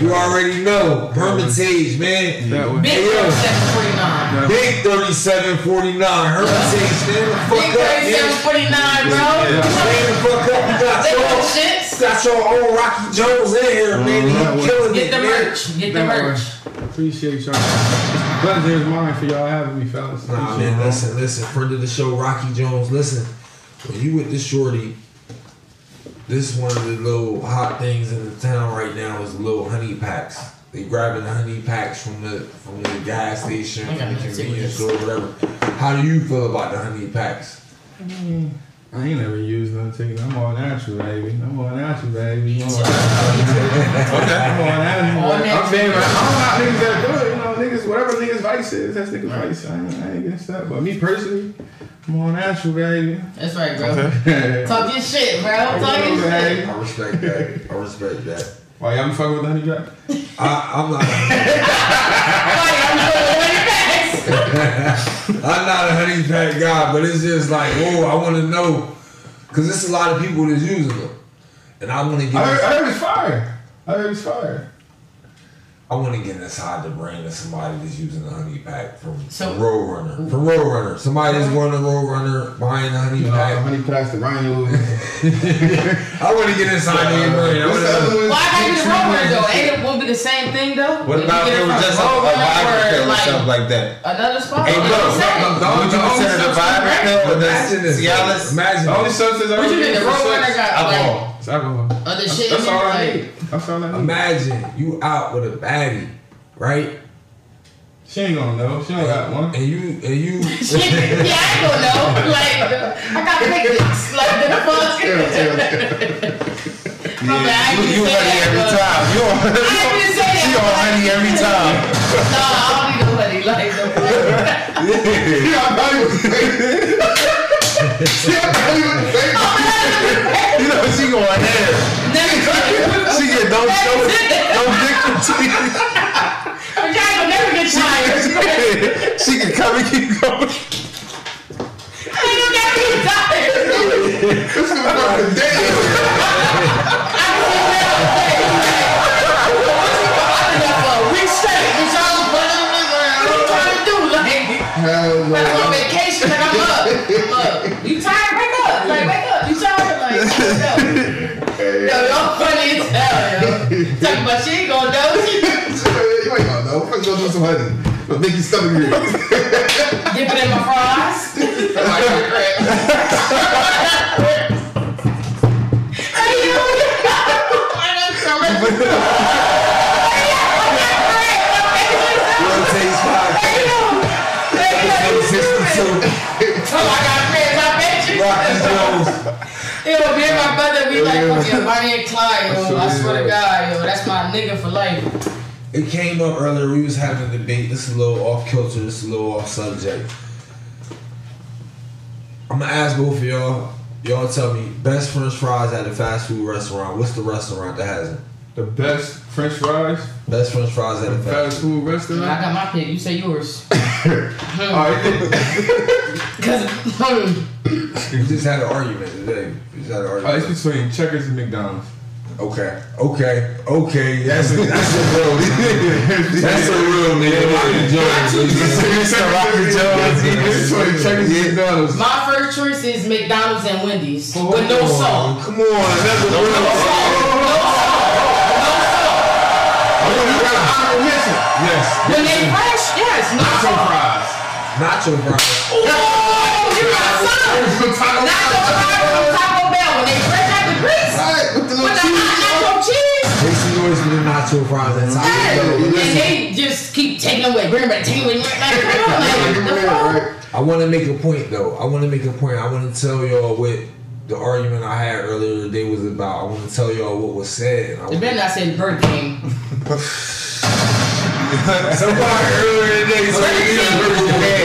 You already know. Hermitage, man. That way. Big Hey, yo. 749. Big thirty-seven forty-nine. Hermitage, stand the fuck Big up, man. 3749, bro. Stand the fuck up. You got your, shits. got your own Rocky Jones in here, man. Mhm. He killing Get it, the man. merch. Get the That way. merch. Appreciate y'all. Pleasure is mine for y'all having me, fellas. Nah, man, listen, listen. Friend of the show, Rocky Jones. Listen, when you with this shorty, this is one of the little hot things in the town right now is little honey packs. They grabbing the honey packs from the from the gas station, from the nothing to do convenience with store, whatever. How do you feel about the honey packs? I ain't never used nothing. I'm all natural, baby. I'm all natural, baby. I'm all natural. I'm all natural. All baby. I'm natural. being right. I don't know niggas that do it. You know, niggas, whatever niggas vice is, that's niggas vice. I ain't, I ain't against that. But me personally, I'm all natural, baby. That's right, bro. Why Talk your shit, bro. Talk your shit. I respect that. I respect that. Why y'all be fucking with the honey jack? I, I'm not. Like, I'm doing money packs. I'm not a honey pack guy, but it's just like, whoa, I want to know, cause it's a lot of people that's using them, and I want to I get. heard, I heard it's fire. I heard it's fire. I want to get inside the brain of somebody that's using a honey pack from So- from Road Runner. From Road Runner. Somebody that's going to Road Runner buying a honey You know, the pack. honey packs, the rhinos. I want to get inside the brain. I What's the other wanna. Why can't be the road though? Ain't it won't be the same thing though? What If about you if it was just a, Road a Viagra or, pill or like, something like that? Another spot? Hey, bro, no, no. Would you consider the Viagra pill or the. Cialis? Imagine. The only substance I What you think the for road runner got? Alcohol. Like It's alcohol. other That's, shit that's all? I need. That's all I need. Imagine you out with a baddie, right? She ain't gonna know. She don't got one. And you and you yeah, I don't know. Like, I got pictures. Like, the fuck? My bad, I You, didn't you honey that, every but- time. You on, I didn't say that. she on honey every time. No, I don't need nobody. Like, the fuck? She got money with the face. She got with the face. You know she going get She get don't show don't victim to you. I'm trying to never get tired. She can come and keep going. I ain't gonna never get tired. This is fucking damn. I've been there for a week straight. Bitch, I was trying to do? Like, I'm on vacation. Up. I'm up. You tired? Wake up. Like, wake up. You tired? Like, yo. Yo, y'all funny as hell, yo. Talking about she ain't gonna know. You You ain't gonna know. Fuck gonna do some honey. But make your stomach hurt. Dip it in my fries. Hey, yo. you Yo, me and my brother, we like fucking Bonnie and Clyde, yo. I swear to God, yo. That's my nigga for life. It came up earlier. We was having a debate. This is a little off kilter. This is a little off subject. I'm gonna ask both of y'all. Y'all tell me best French fries at a fast food restaurant. What's the restaurant that has it? The best French fries, Best French fries at a fast. fast food I got my pick. You say yours. Alright, Cause hmm, We just had an argument today. We just had an oh, it's between Checkers and McDonald's. Okay, okay, okay. That's a, that's a real. that's a real nigga. Rocky Jones. It's between Checkers and McDonald's. my first choice is McDonald's and Wendy's with no salt. Come on, that's a real. You got an honorable mention. Yes. When they fresh, yes, no Nacho salt. fries. Nacho fries. Oh, you got some. Taco Nacho fries from Taco Bell when they fresh out the grease Right, with the with little cheese. hot nacho cheese. Make some noise for the nacho fries. That's how Yes. you go. And they just keep taking away, bring it back, taking away, bring it back. Come on, like. I want to make a point though. I want to make a point. I want to tell y'all what the argument I had earlier today was about. I want to tell y'all what was said. I It better not say Burger King. Somebody earlier today said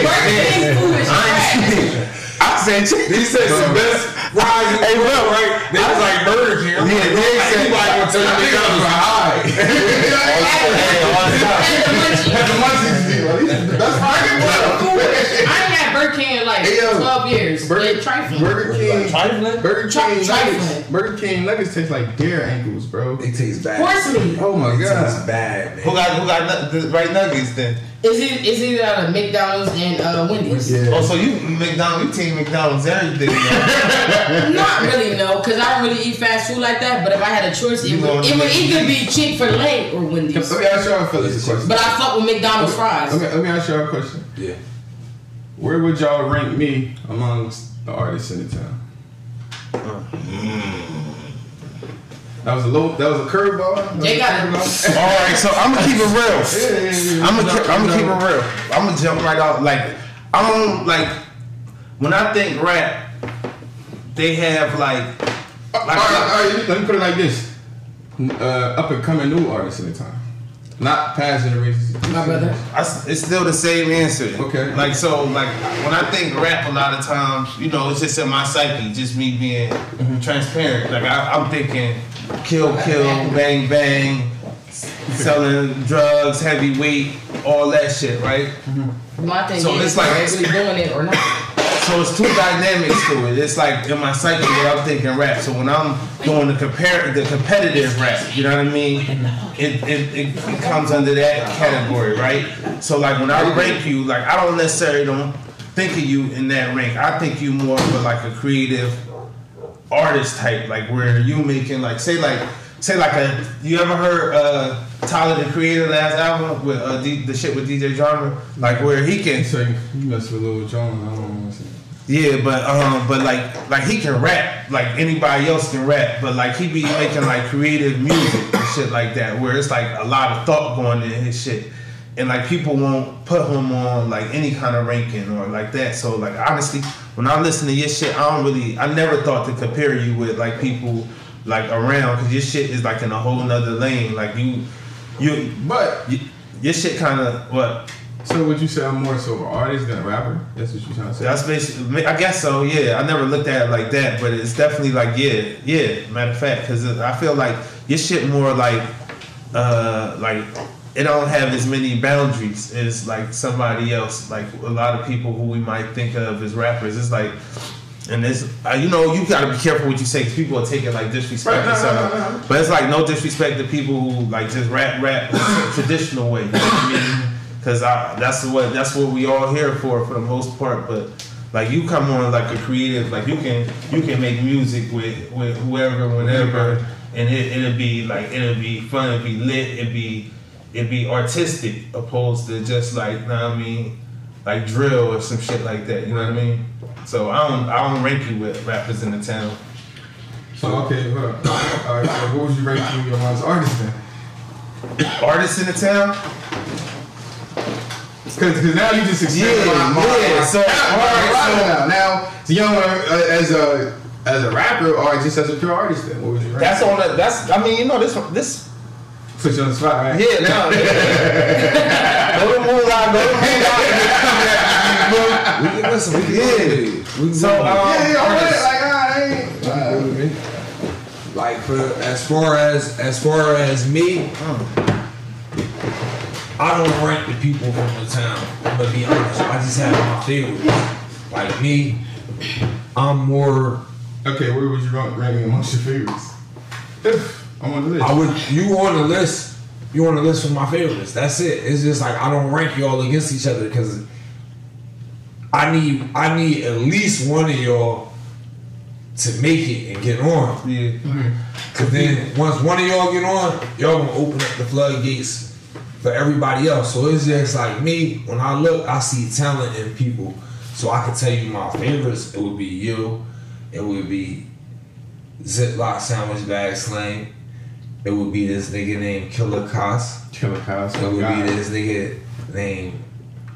Burger King food is trash. I said He said some best fries in the Hey, world, look. right? They was like Burger King. I'm Yeah, like, they bro, said- anybody gonna tell you McDonald's are high. And the munchies. Had the munchies, dude. That's I ain't had Burger King in like Hey, yo. 12 years. Burger, They trifling. Burger King. Trifling? Burger King trifling. Burger King nuggets taste like deer ankles, bro. They taste bad. Horse meat. Oh my god. It tastes bad, man. Who got who got the right nuggets then? Is it is it out of McDonald's and uh, Wendy's? Yeah. Oh, so you McDonald's, you team McDonald's everything. Not really, no, because I don't really eat fast food like that. But if I had a choice, it You would, it would either be Chick Fil A or Wendy's. Let me ask y'all fellas a question. But I fuck with McDonald's fries. Let me, let me ask y'all a question. Yeah. Where would y'all rank me amongst the artists in the town? That was a low. That was a curveball. That They got it. curveball. All right, so I'm gonna keep it real. Yeah, yeah, yeah. I'm gonna I'm gonna keep it real. I'm gonna jump right out. Like I'm like when I think rap, they have like All right, all right, let me put it like this: uh, up and coming new artists in the town, not past generations. My brother. I s it's still the same answer. Okay. Like so, like when I think rap, a lot of times, you know, it's just in my psyche, just me being transparent. Like I, I'm thinking, kill, kill, bang, bang, selling drugs, heavyweight, all that shit, right? Mm-hmm. My thing So is, it's like- are really doing it or not? So it's two dynamics to it. It's like in my psyche where I'm thinking rap. So when I'm doing the compare the competitive rap, you know what I mean? It it, it, it comes under that category, right? So like when I rank you, like I don't necessarily don't think of you in that rank. I think you more of a, like a creative artist type, like where you making like say like say like a you ever heard uh Tyler the Creator last album with uh, D, the shit with DJ Drama, like where he can So you, mess with Lil Jon. I don't know what to say. yeah, but um, but like like he can rap like anybody else can rap, but like he be making like creative music and shit like that, where it's like a lot of thought going in his shit, and like people won't put him on like any kind of ranking or like that. So like honestly, when I listen to your shit, I don't really, I never thought to compare you with like people like around because your shit is like in a whole nother lane. Like you, you, But you your shit kind of what. so would you say I'm more so of an artist than a rapper? That's what you're trying to say? That's basically, I guess so. Yeah, I never looked at it like that, but it's definitely like, yeah, yeah. Matter of fact, because I feel like your shit more like, uh, like it don't have as many boundaries as like somebody else. Like a lot of people who we might think of as rappers. It's like, and it's uh, you know you gotta be careful what you say because people will take it like disrespect Right, or something. no, no. But it's like no disrespect to people who like just rap rap traditional way. You know what I mean? Because that's what that's what we all here for for the most part. But like you come on like a creative, like you can you can make music with with whoever, whenever, and it it'll be like it'll be fun, it'll be lit, it'll be it'll be artistic opposed to just like know what I mean like drill or some shit like that. You know what I mean? So I don't I don't rank you with rappers in the town. So okay, hold up. All right, so what would you rank you your mom's artist then? Artists in the town. Because Cause now you just explained Yeah, my, my, yeah, my- so- alright, now, so- now, now, so you want uh, as a as a rapper or just as a pure artist then? What would you rate? That's on the. That's. I mean, you know, this. This. Put you on the spot, right? Yeah. Now. go to Moonlight. Go to Moonlight. We can listen. We can Yeah. it. We can So, go it. um, Yeah, yeah, I'm artists. Like, I ain't. You can go with me. Like for as far as as far as me, I don't rank the people from the town. I'm gonna be honest. I just have my favorites. Like me, I'm more. Okay, where would you rank rank me amongst your favorites? If I'm on the list. I would you on the list. You on the list for my favorites. That's it. It's just like I don't rank y'all against each other because I need I need at least one of y'all to make it and get on. Yeah. Cause then once one of y'all get on, y'all gonna open up the floodgates for everybody else. So it's just like me, when I look, I see talent in people. So I can tell you my favorites, it would be you, it would be Ziploc sandwich bag slang, it would be this nigga named Killer Cos, Killer Cows. it would be this nigga named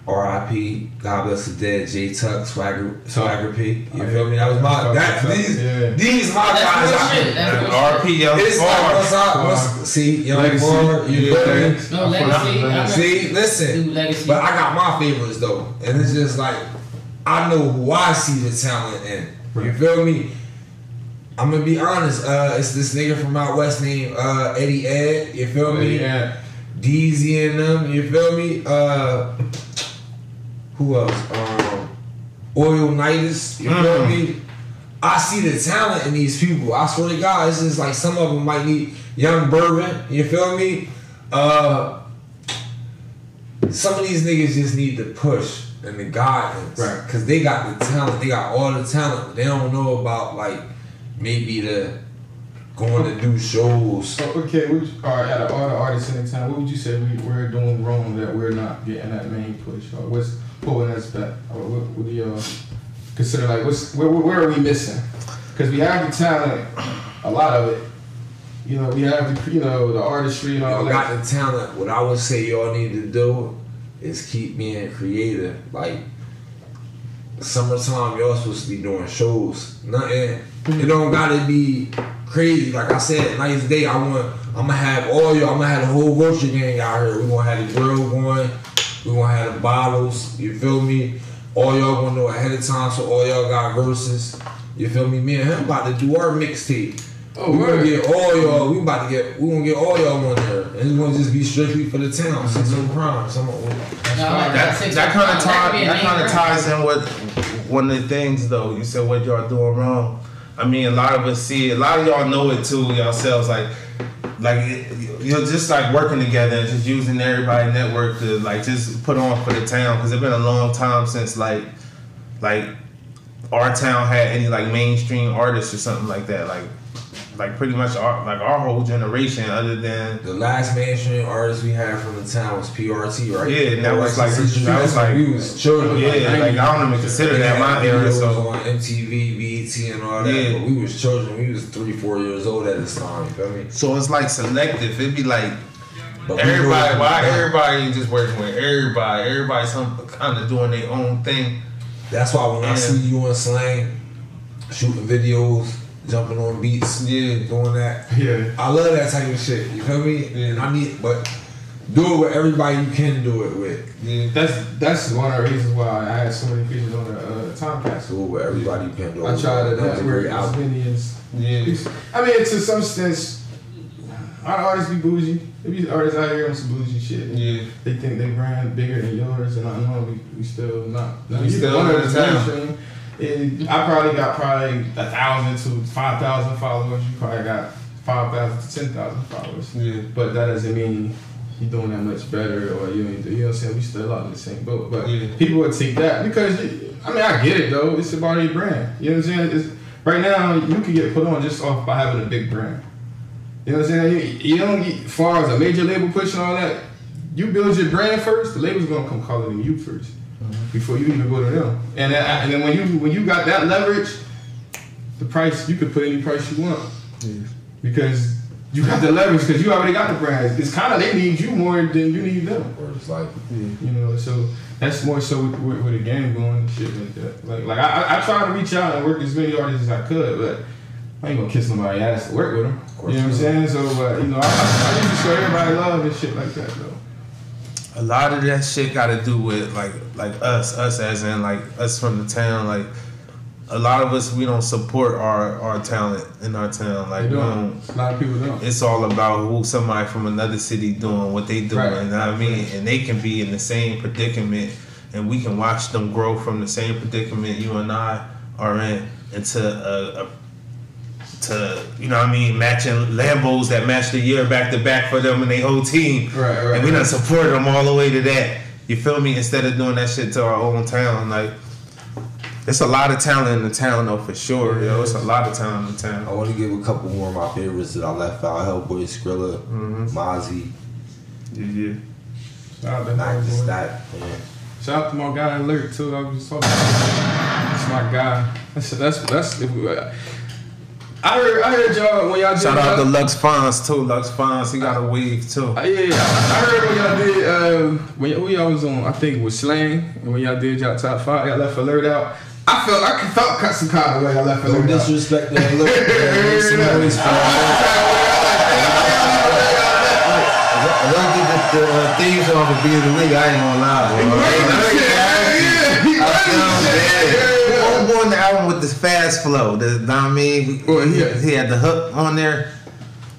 R.I.P. God bless the dead, J Tuck, Swagger Swagger P. You feel me? That was my that these Yeah. these my. That's I- real shit. That's real shit. RP Young it's like what's up? What's, see, young Legacy. Far, you Yeah. feel me? No legacy. I See, listen, legacy. but I got my favorites though, and it's just like I know who I see the talent in. You feel me? I'm gonna be honest. Uh, it's this nigga from out west named uh, Eddie Ed. You feel me? Yeah. Deezy and them. You feel me? Uh, who else? Um, Oil Nitus. You feel Mm. me? I see the talent in these people. I swear to God, it's just like some of them might need young bourbon. You feel me? Uh, some of these niggas just need the push and the guidance, Right. Cause they got the talent. They got all the talent. They don't know about like maybe the going to do shows. Okay, which are out of all the artists in the town, what would you say we, we're doing wrong that we're not getting that main push? Or what's pulling us back? Or what, what do y'all consider like what's where, where are we missing? Because we have the talent, a lot of it. You know, we have the you know the artistry and all Y'all that. got the talent. What I would say y'all need to do is keep being creative. Like summertime, y'all supposed to be doing shows. Nothing. It don't gotta be crazy. Like I said, nice day. I want. I'm gonna have all y'all. I'm gonna have the whole vulture gang out here. We gonna have the grill going. We gonna have the bottles. You feel me? All y'all gonna know ahead of time, so all y'all got verses. You feel me? Me and him about to do our mixtape. Oh, we gonna get all y'all. We about to get. We gonna get all y'all on there, and it's gonna just be strictly for the town. Six oh crime. Some No, I like That, Six that kind five. of That could be ties that kind of ties in with one of the things though. You said what y'all doing wrong. I mean, a lot of us see it. A lot of y'all know it too yourselves. Like, like you're just like working together and just using everybody network to like just put on for the town because it's been a long time since like like our town had any like mainstream artists or something like that. Like like pretty much our like our whole generation, other than The last mainstream artist we had from the town was PRT, right? Yeah, and that was like- that was like- we was children. yeah, like I don't even consider that my era. So on MTV, BET, and all that. Yeah. But we was children. We was three, four years old at this time. You feel me? So it's like selective. It'd be like But everybody, why everybody ain't just working with everybody? Everybody some kind of doing their own thing. That's why when I see you on slang, shooting videos, jumping on beats, Yeah. doing that, Yeah. I love that type of shit. You feel me? And I need, but do it with everybody you can do it with. Yeah. That's that's one of the reasons why I had so many features on the uh, time capsule. Do it with everybody you can do it. I try to That was great as. Yeah. I mean, to some extent, our artists be bougie. There be artists out here on some bougie shit. Yeah. They think they brand bigger than yours, and I know we, we still not. We still of the town. And I probably got probably a thousand to five thousand followers. You probably got five thousand to ten thousand followers. Yeah. But that doesn't mean you're doing that much better or you ain't, you know what I'm saying? We still out in the same boat. But Yeah. people would take that because, I mean, I get it though. It's about your brand. You know what I'm saying? It's, right now, you can get put on just off by having a big brand. You know what I'm saying? You, you don't get, far as a major label pushing all that, you build your brand first, the label's gonna come calling you 1st before you even go to them. And then, and then when you when you got that leverage, the price you could put any price you want because you got the leverage because you already got the brand. It's kind of they need you more than you need them. Or it's like, You know, so that's more so with, with, with the game going and shit like that. Like like I, I- try to reach out and work as many artists as I could, but. I ain't gonna kiss nobody's ass to work with them. You know what I'm saying? So, but you know, I, I, I used to show everybody love and shit like that, though. A lot of that shit got to do with like like us, us as in like us from the town. Like a lot of us, we don't support our our talent in our town. Like we don't. A lot of people don't. It's all about who somebody from another city doing what they doing. Right. You know what I mean? And they can be in the same predicament, and we can watch them grow from the same predicament you and I are in into a. a to you know what I mean matching Lambos that match the year back to back for them and their whole team Right, right, and we done right. supported them all the way to that you feel me instead of doing that shit to our own town like it's a lot of talent in the town though for sure yo it's a lot of talent in the I town want to give a couple more of my favorites that I left out. Hellboy, Skrilla, Mhm. Mozzie, yeah, yeah. Shout out to not my just that. Man. Shout out to my guy Alert too. I was just talking. About. That's my guy. That's that's that's. If we, I heard I heard y'all when y'all did. shout out to Lux Fonz too Lux Fonz he got a wave too Uh, yeah, yeah, I I heard when y'all did. Um, when y- who y'all was on, I think it was Slang, and when y'all did y'all top five, y'all left Alert out. I felt I felt cut some kind of way. Y'all left No Alert out. disrespect to Alert. man. Make some noise for Alert did the, the uh, theme song for Being the League. I ain't gonna lie, bro. Who on the album with this fast flow? The, know what I mean, Well, he, yeah. he had the hook on there.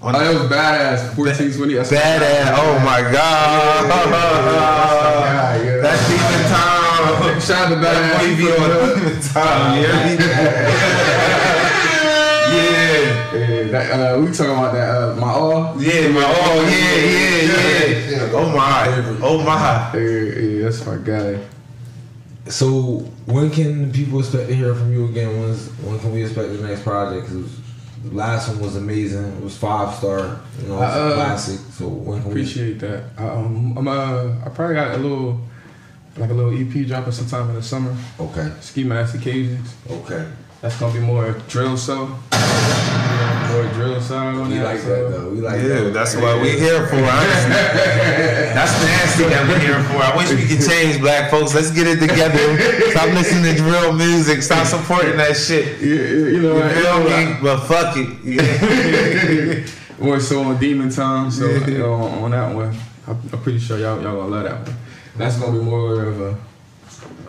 On Oh, that was badass. 1420. That's Badass. Oh my god. Yeah, yeah. That's Demon Time. Shout out to badass. Demon Time. Yeah. yeah. Yeah, that, uh, we talking about that. Uh, my all. Yeah, my oh yeah, yeah, yeah. Oh my. Oh my. Yeah, yeah, that's my guy. So when can people expect to hear from you again? When's when can we expect the next project? Cause the last one was amazing. It was five star. You know, a Uh, classic. So when can Appreciate that. Um, I'm uh, I probably got a little, like a little EP dropping sometime in the summer. Okay. Ski mask occasions. Okay. That's gonna be more drill so. Yeah, drill side on We like that though. We like Yeah, that. that's what we here for. Honestly. That's the nasty that we here for. I wish we could change, black folks. Let's get it together. Stop listening to drill music. Stop supporting that shit. Yeah, yeah, you know, You what, feel you me? But fuck it. Yeah. More so on Demon Time, so Yeah. you know, on, that one, I'm, pretty sure y'all y'all gonna love that one. That's gonna be more of a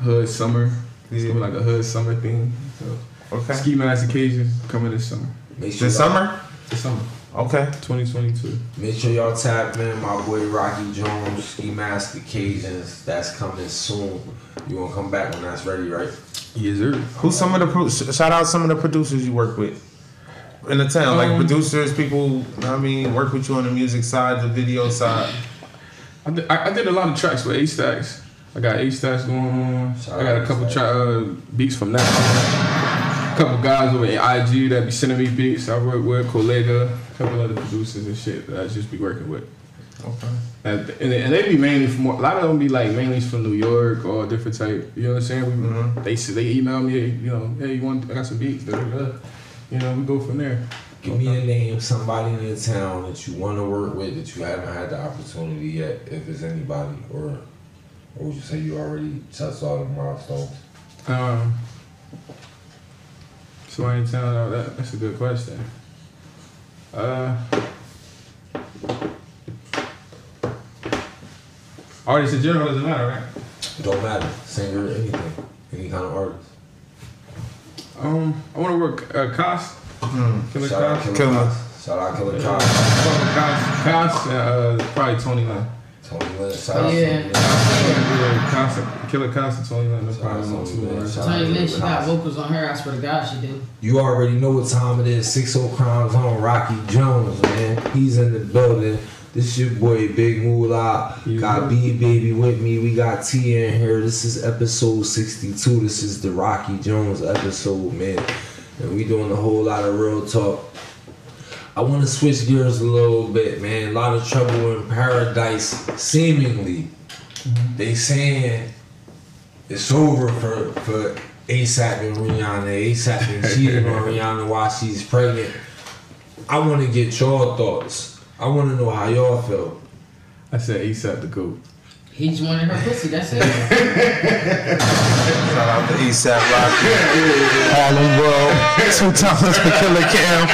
hood summer. It's gonna be like a hood summer thing. So Okay. ski mask occasions coming this summer. Make sure This summer? This summer, Okay. 2022. Make sure y'all tap in my boy Rocky Jones, Ski Mask Occasions. That's coming soon. You gonna come back when that's ready, right? Yes, sir. Who's some of the pro- shout out some of the producers you work with in the town, like Um, producers, people. I mean, work with you on the music side, the video side. I did, I, I did a lot of tracks with A Stacks. I got A Stacks going on. Shout I got a couple A-Stacks. tra- uh, beats from that. A couple guys over at IG that be sending me beats. I work with Collega, a couple other producers and shit that I just be working with. Okay. And, and, they, be mainly from a lot of them be like mainly from New York or different type. You know what I'm saying? We, Mhm. They they email me, you know, hey, you want? I got some beats. You know, we go from there. Give me a name, somebody in the town that you want to work with that you haven't had the opportunity yet, if it's anybody, or or would you say you already touched all the milestones? Um, so I ain't telling all that. That's a good question. Uh, artists in general doesn't matter, right? Don't matter, singer, anything, any kind of artist. Um, I want to work uh, Cos. Killer Shout out Cos. Killer Killer. Cos. Shout out Killer Cos. Cos. Cos. Uh, probably Tony Lynn. Tony Lynn. Shout Oh, yeah. Yeah, Cos. Killer Cos and Tony Lynn. That's Shout out probably my Tony two. Lynn. right? Tony Lynn, she got vocals on her. I swear to God, she do. You already know what time it is. Six O Crimes on Rocky Jones, man. He's in the building. This your boy Big Moolah. Yeah. Got B Baby with me. We got T in here. This is episode 62. This is the Rocky Jones episode, man. And we doing a whole lot of real talk. I want to switch gears a little bit, man. A lot of trouble in paradise, seemingly. They saying it's over for for ASAP and Rihanna. ASAP been cheating on Rihanna while she's pregnant. I want to get your thoughts. I want to know how y'all feel. I said ASAP the goat. He just wanted her pussy. That's it. Shout out to ASAP Rocky, Harlem World, two times for Killa Cam,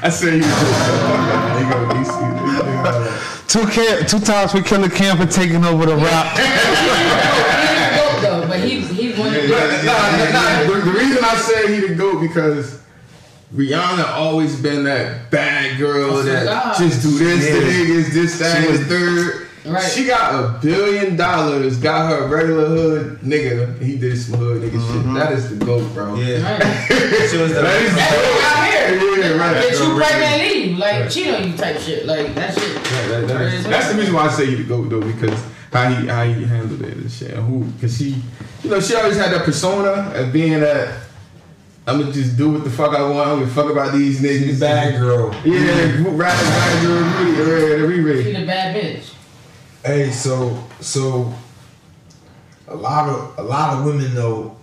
I said he was the goat. ASAP. two cam, two times for Killa Cam for taking over the rap. he though, but he he wanted. Nah, nah, nah, The, the reason I say he the goat because Rihanna always been that bad girl Oh, that God. just do this to Yeah. niggas, this, that, and the third. Right. She got a billion dollars, got her a regular hood nigga. He did some hood nigga shit. Mm-hmm. That is the goat, bro. Yeah, Right. she was the That is the That's what goat. out here. Yeah, right. Get you Right. pregnant and leave. Like cheat on you type shit. Like that shit. Right, that- that is- that's the reason why I say he the goat though, because how he how he handled it and shit. And who, because he, you know, she always had that persona of being that. I'm gonna just do what the fuck I want. I don't give a fuck about these niggas. She's a bad girl. Yeah, ride ride girl, Riri, Riri. She the bad bitch. Hey, so so a lot of a lot of women though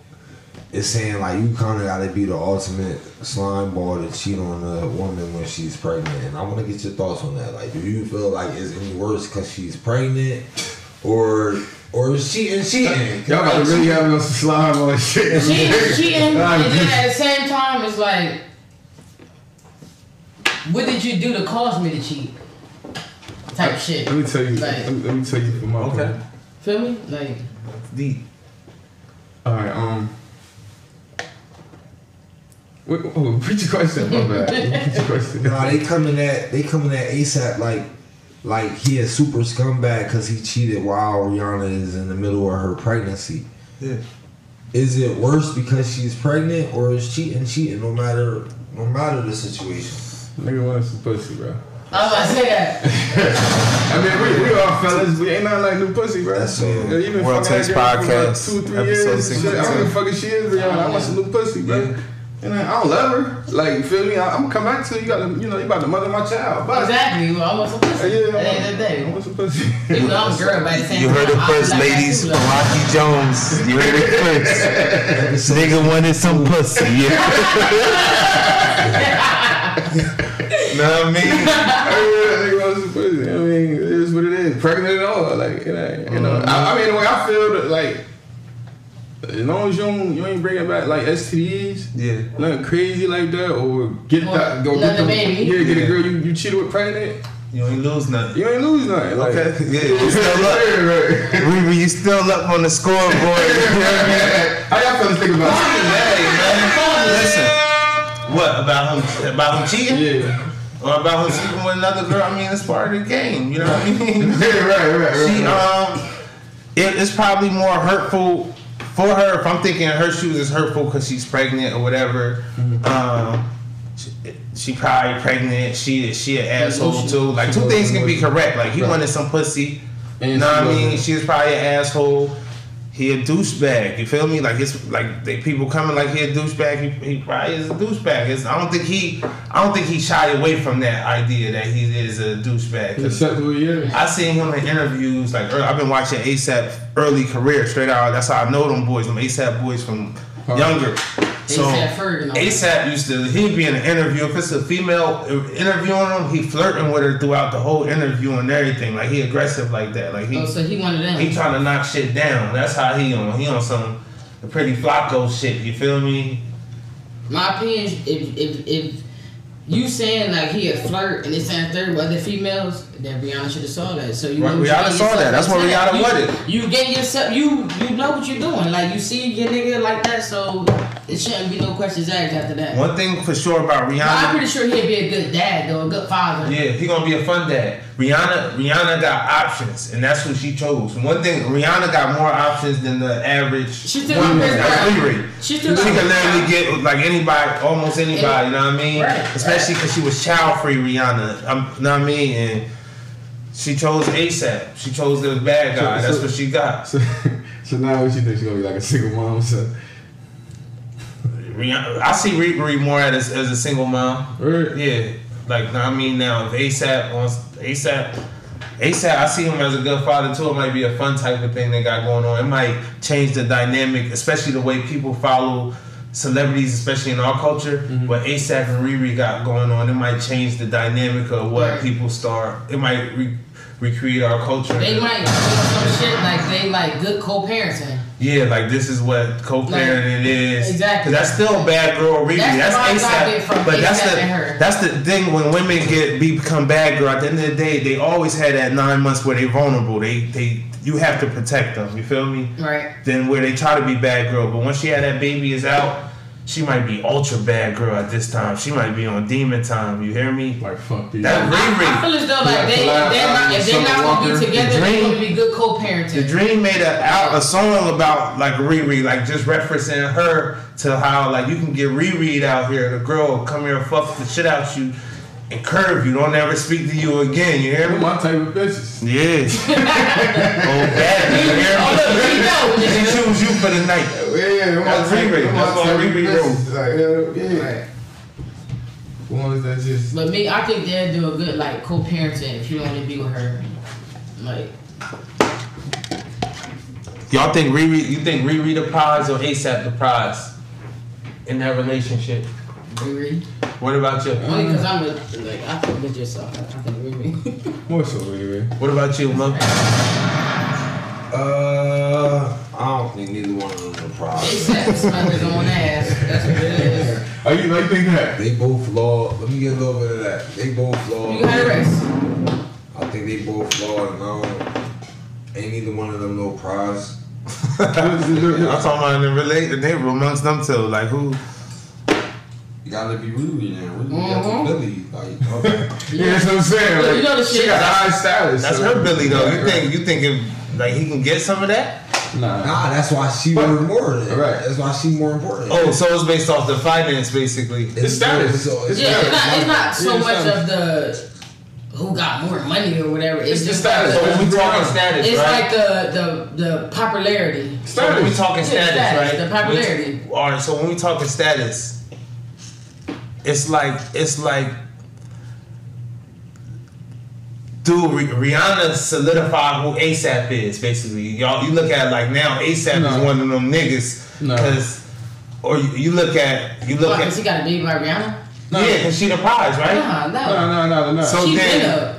is saying like you kind of got to be the ultimate slime ball to cheat on a woman when she's pregnant. And I want to get your thoughts on that. Like, do you feel like it's any worse because she's pregnant, or or is cheating cheating? Y'all got to really have on some slime on shit. Cheating, cheating, and then at the same time, it's like, what did you do to cause me to cheat? Type shit. Let me tell you. Like- Let me, let me tell you from my Okay. point. Feel me? Like, deep. All right. Um. Wait, oh, repeat your question. My bad. Repeat your question. Nah, they coming at they coming at ASAP like like he a super scumbag because he cheated while Rihanna is in the middle of her pregnancy. Yeah. Is it worse because she's pregnant or is cheating cheating no matter no matter the situation? Nigga wanted some pussy, bro. I was about to say that. I mean, we, we all fellas. We ain't nothing like new pussy, bro. That's it. Yeah, you been World fucking Taste that girl for about Podcast, two, three years. Shit, I don't 62. give a fuck if she is Rihanna. I want some new pussy, bro. Yeah. And I, I don't love her. Like, you feel me? I, I'm gonna come back to you. You got to, you know, you about to mother my child. But, Exactly. Well, I want some pussy. Yeah, At the end of the I want some pussy. Even though I'm a girl, but the same You heard it first, like that ladies, from Rocky Jones. You heard it first. Nigga wanted some pussy. Yeah. know what I mean? I mean, I mean, it is what it is. Pregnant and all, like you know. You know. Mm-hmm. I, I mean, the way I feel, that, like as long as you don't, you ain't bringing back like STDs, Yeah. nothing crazy like that, or get Or that, go get the, baby. yeah, get Yeah. a girl you, you cheated with pregnant, You ain't lose nothing. you ain't lose nothing. Like, Okay. Yeah. You still up. Yeah, right. Riri, you still up on the scoreboard. You know what I mean? How y'all fellas think about it? Hey, man. Listen. What about him? About him cheating? Yeah. Or about him sleeping with another girl? I mean, it's part of the game. You know what I mean? Yeah, right, right, right. She right. um, it, it's probably more hurtful for her. If I'm thinking her shoes is hurtful because she's pregnant or whatever. Um, she, she probably pregnant. She she an asshole too. Like two things can be correct. Like he Right. wanted some pussy. You know what I mean? She was probably an asshole. He a douchebag. You feel me? Like it's like they people coming like he a douchebag. He, he probably is a douchebag. It's, I don't think he I don't think he shied away from that idea that he is a douchebag. Except who he is. I seen him in interviews. Like I've been watching ASAP early career straight out. That's how I know them boys. Them ASAP boys from Huh. younger. So A$AP Ferg and all that. ASAP used to he'd be in an interview. If it's a female uh, interviewing him, he flirting with her throughout the whole interview and everything. Like he aggressive like that. Like he Oh, so he one of them. he trying to knock shit down. That's how he on. He on some pretty Flacko shit. You feel me? My opinion, if if if you saying like he a flirt and this and third with other females, then Rihanna should have saw that. So you Right, Rihanna saw that. That's what. Rihanna wanted. You get yourself you you know what you're doing. Like you see your nigga like that, so it shouldn't be no questions asked after that. One thing for sure about But I'm pretty sure he'd be a good dad though, a good father. Yeah, he gonna be a fun dad. Rihanna, Rihanna got options, and that's what she chose. One thing, Rihanna got more options than the average She still woman. got That's Chris Riri. She She can got literally get like anybody, almost anybody. You know what I mean? Right. Especially because she was child free, Rihanna. Um, you know what I mean? And she chose ASAP. She chose the bad guy. So- That's so- what she got. So, so now what you think she's gonna be like a single mom? So, Rihanna, I see Riri more as, as a single mom. right? Yeah, like I mean now if ASAP wants ASAP, ASAP I see him as a good father too. It might be a fun type of thing they got going on. It might change the dynamic, especially the way people follow celebrities, especially in our culture. Mm-hmm. What ASAP and Riri got going on, it might change the dynamic of what Right. people start. It might re- recreate our culture. They might do some shit like they like good co-parenting. Yeah, like this is what co-parenting is. Exactly. 'Cause that's still bad girl Riri. That's That's, ASAP. But that's the that's the thing when women get become bad girl. At the end of the day, they always had that nine months where they vulnerable. They they you have to protect them. You feel me? Right. Then where they try to be bad girl, but once she had that baby is out, she might be ultra bad girl at this time. She might be on demon time. You hear me? Like fuck these. That I, I feel as though like they, collab if they're not, if they're not gonna Walker, be together, The they're Dream- gonna be good co-parenting. The Dream made a out a song about like Riri, like just referencing her to how like you can get Riri out here. The girl will come here fuck the shit out you and curve you. Don't ever speak to you again. You hear me? my type of bitches. Yeah. oh, bad. You hear Oh, me? look, he know, She choose you for the night. Yeah, yeah, my That's Riri. my That's why type of Riri bitches. Like, yeah, yeah. Right. Ones that just But me, I think they'll do a good like co-parenting if you want to be with her. Like Y'all think Riri? You think Riri the prize or ASAP the prize in that relationship? Riri. What about you? Only because I'm a, like I think with yourself. I think Riri. more so Riri. What about you, Mo? Uh, I don't think neither one of them are they problem. said smell his own ass. That's what it is. Oh, you like think that? They both flawed. Let me get a little bit of that. They both flawed. You got a rest. I think they both flawed, and I. Ain't neither one of them no prize. I'm talking about in the relate the neighbor amongst them two. Like who? You gotta be Ruby now. Ruby Mhm. got the Billy. Like, okay. Yeah, that's what I'm saying. Like, you know the she got the high stylist. That's so- her Billy though. You Right, think you thinking like he can get some of that? Nah. nah, that's why she worth more than. Right. That's why she more important. Oh, so it's based off the finance basically. It's status. It's, it's, Yeah, it's not. It's not so Yeah, much it's of the who got more money or whatever. It's, It's the just status. Like So the, when we talking status, right? it's right? like the the the popularity. so we talking Yeah, status, status, right? the popularity. We- all right. So when we talking status, it's like it's like. Dude, Rihanna solidified who ASAP is. Basically, y'all. You look at like now, ASAP No. is one of them niggas. No. Cause, or you, you look at you look What? at Cause he got a baby by Rihanna. No. yeah, cause she the prize, right? Nah, no. No, no, no, no. So- she then-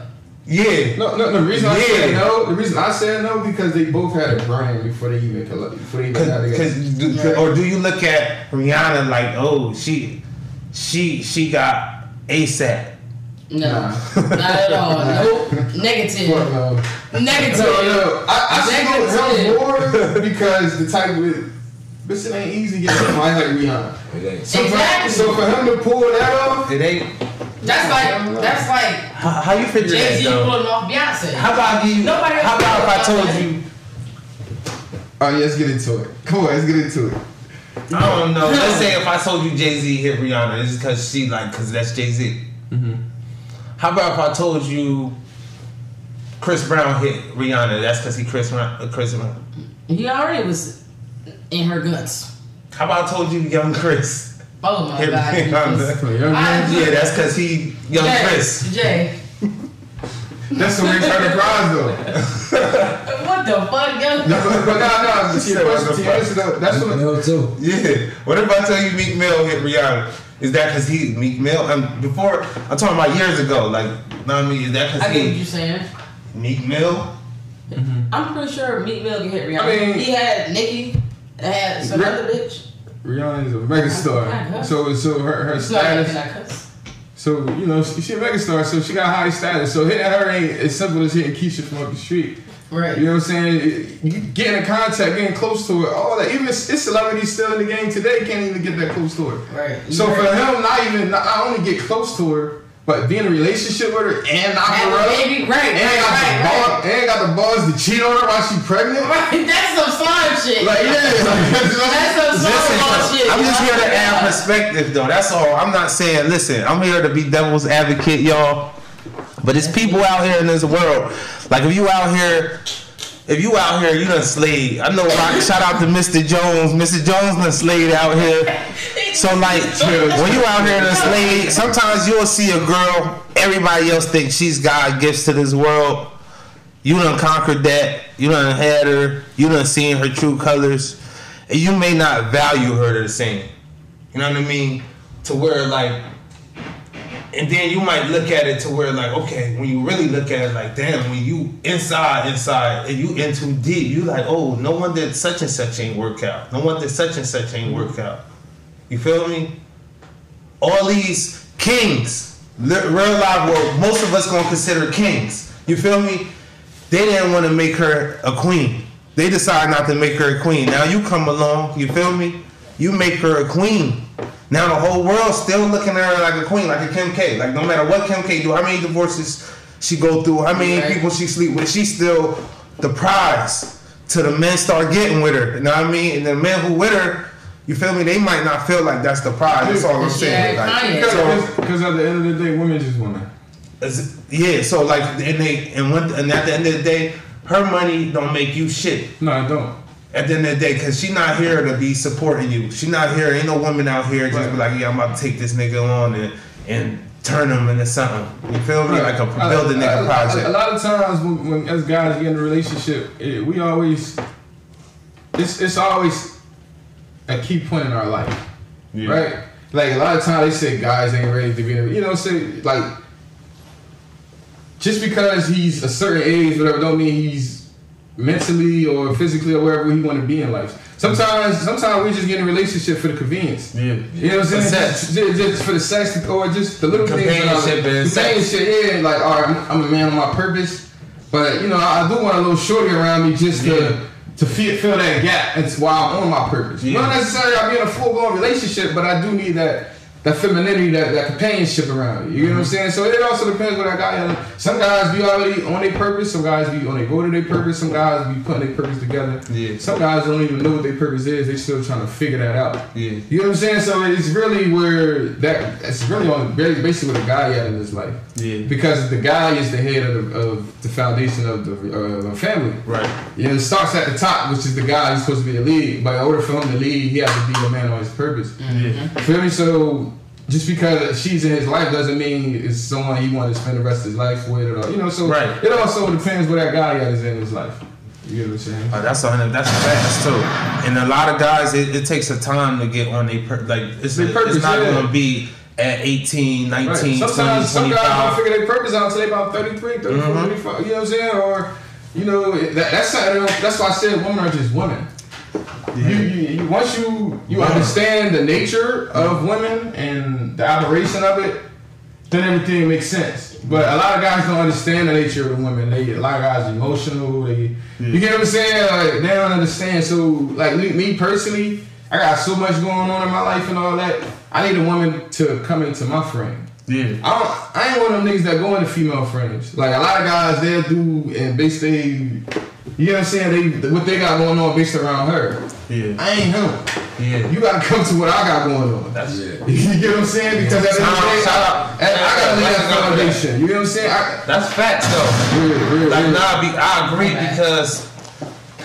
Yeah. no, no. The reason I Yeah. said no, the reason I said no because they both had a brand before they even colla- before they even Cause, got together. cause, do- cause- or do you look at Rihanna like, oh, she, she, she got ASAP? No, Nah. not at all. Nope. Negative. Fuck no. Negative. No, no. I, I Negative. salute more because the type of bitch it ain't easy getting somebody like Rihanna. It ain't. So, Exactly. for, so for him to pull that off, It ain't. That's like that's like How, how you figure Jay that Z though? pulling off Beyonce. How about you? Nobody How about if I told you? oh yeah, let's get into it. Come on, let's get into it. I don't know. Let's say if I told you Jay Z hit Rihanna, it's because she like, cause that's Jay Z. Mm-hmm. How about if I told you Chris Brown hit Rihanna? That's because he Chris Brown. uh, Chris Brown. He already was in her guts. How about I told you Young Chris? Oh my hit god. Rihanna? Young I- Yeah, that's because he Young Jay, Chris. Jay. That's what makes her the prize though. What the fuck, yo? No, but, but no, no. Your question, to your answer, though, that's what. Mill too. Yeah. What if I tell you Meek Mill hit Rihanna? Is that because he Meek Mill? Um, before I'm talking about years ago. Like, know what I mean? Is that I because get what he you're saying. Meek Mill? I'm pretty sure Meek Mill can hit Rihanna. I mean- he had Nicki, had some Ri- other bitch. Rihanna is a megastar. So, so her her It's not even status. So you know she, she a megastar, so she got high status. So hitting her ain't as simple as hitting Keisha from up the street. Right. You know what I'm saying? You getting in contact, getting close to her, all that. Even it's, it's celebrities still in the game today can't even get that close to her. Right. So Right. for him, not even not only get close to her, but being in a relationship with her and Have her up, baby, right, and right, got right, the ball, and got the balls to cheat on her while she pregnant. Right, that's some slime shit. Like yeah, that's some slime shit. I'm just here to add perspective, though. That's all. I'm not saying. Listen, I'm here to be devil's advocate, y'all. But it's people out here in this world. Like if you out here, if you out here, you done slayed. I know. Like, shout out to Mr. Jones. Mr. Jones done slayed out here. So like when you out here done slayed, sometimes you'll see a girl. Everybody else thinks she's God gifts to this world. You done conquered that. You done had her. You done seen her true colors. And you may not value her the same. You know what I mean? To where like and then you might look at it to where like, okay, when you really look at it like, damn, when you inside, inside, and you in too deep, you like, oh, no wonder such and such ain't work out. No wonder such and such ain't work out. You feel me? All these kings, real life, well, most of us gonna consider kings. You feel me? They didn't want to make her a queen. They decided not to make her a queen. Now you come along, you feel me? You make her a queen. Now the whole world's still looking at her like a queen, like a Kim K. Like no matter what Kim K do, how many divorces she go through, how many Right. people she sleep with, she's still the prize till the men start getting with her. You know what I mean? And the men who with her, you feel me? They might not feel like that's the prize. That's all I'm Yeah, saying. Like, Kanye. so, Because at the end of the day, women just wanna. yeah, so like, and they, and when, and at the end of the day, her money don't make you shit. No, it don't. At the end of the day, because she not here to be supporting you. She not here. Ain't no woman out here just be like, yeah, I'm about to take this nigga on and and turn him into something. You feel me? Like a Uh, build a nigga project. a lot of times when, when as guys get in a relationship, it, we always it's it's always a key point in our life, right? Like a lot of times they say guys ain't ready to be, in a- you know, say like just because he's a certain age, whatever, don't mean he's mentally or physically or wherever he want to be in life. Sometimes, sometimes we just get in a relationship for the convenience. Yeah. You know what I'm saying? Just, just- for the sex or just the little Companionship things. and. Companionship, yeah. Like, all right, I'm, I'm a man on my purpose, but you know, I, I do want a little shorty around me just Yeah. to to feel, fill that gap. It's while I'm on my purpose. Yeah. Not necessarily I'll be in a full blown relationship, but I do need that. That femininity, that, that companionship around you. You know what I'm saying? So it also depends what that guy has. Some guys be already on their purpose, some guys be on their go to their purpose, some guys be putting their purpose together. Yeah. Some guys don't even know what their purpose is, they still trying to figure that out. Yeah. You know what I'm saying? So it's really where that it's really on basically what the guy at in his life. Yeah. Because the guy is the head of the, of the foundation of the uh, family. Right. You know, it starts at the top, which is the guy who's supposed to be the lead. But in order for him to lead, he has to be a man on his purpose. Yeah. Feel me? So just because she's in his life doesn't mean it's someone he wants to spend the rest of his life with or you know, so Right. it also depends where that guy is in his life. You know what I'm saying? Oh, that's a hundred. That's fast too. And a lot of guys, it, it takes a time to get on their pur- like. It's, Their purpose, it's not yeah. going to be at 18, 19, Right. 20, Sometimes some guys 25. don't figure their purpose out until they about 33, 34, Mhm. 35, you know what I'm saying? Or, you know, that, that's something, that's why I said women are just women. You, you, once you you understand the nature of women and the operation of it, then everything makes sense. But a lot of guys don't understand the nature of the women. They a lot of guys are emotional. They you get what I'm saying? Like they don't understand. So like me, me personally, I got so much going on in my life and all that. I need a woman to come into my frame. Yeah. I don't. I ain't one of them niggas that go into female frames. Like a lot of guys, they'll do and they, you know what I'm saying? They what they got going on based around her. Yeah. I ain't him. Yeah. You gotta come to what I got going on. That's it. You get what I'm saying? Because at the end of the day, I, out. I, I gotta lay that Shout out. foundation. You know what I'm saying? I, That's facts though. real, real, Like real. nah, be, I agree because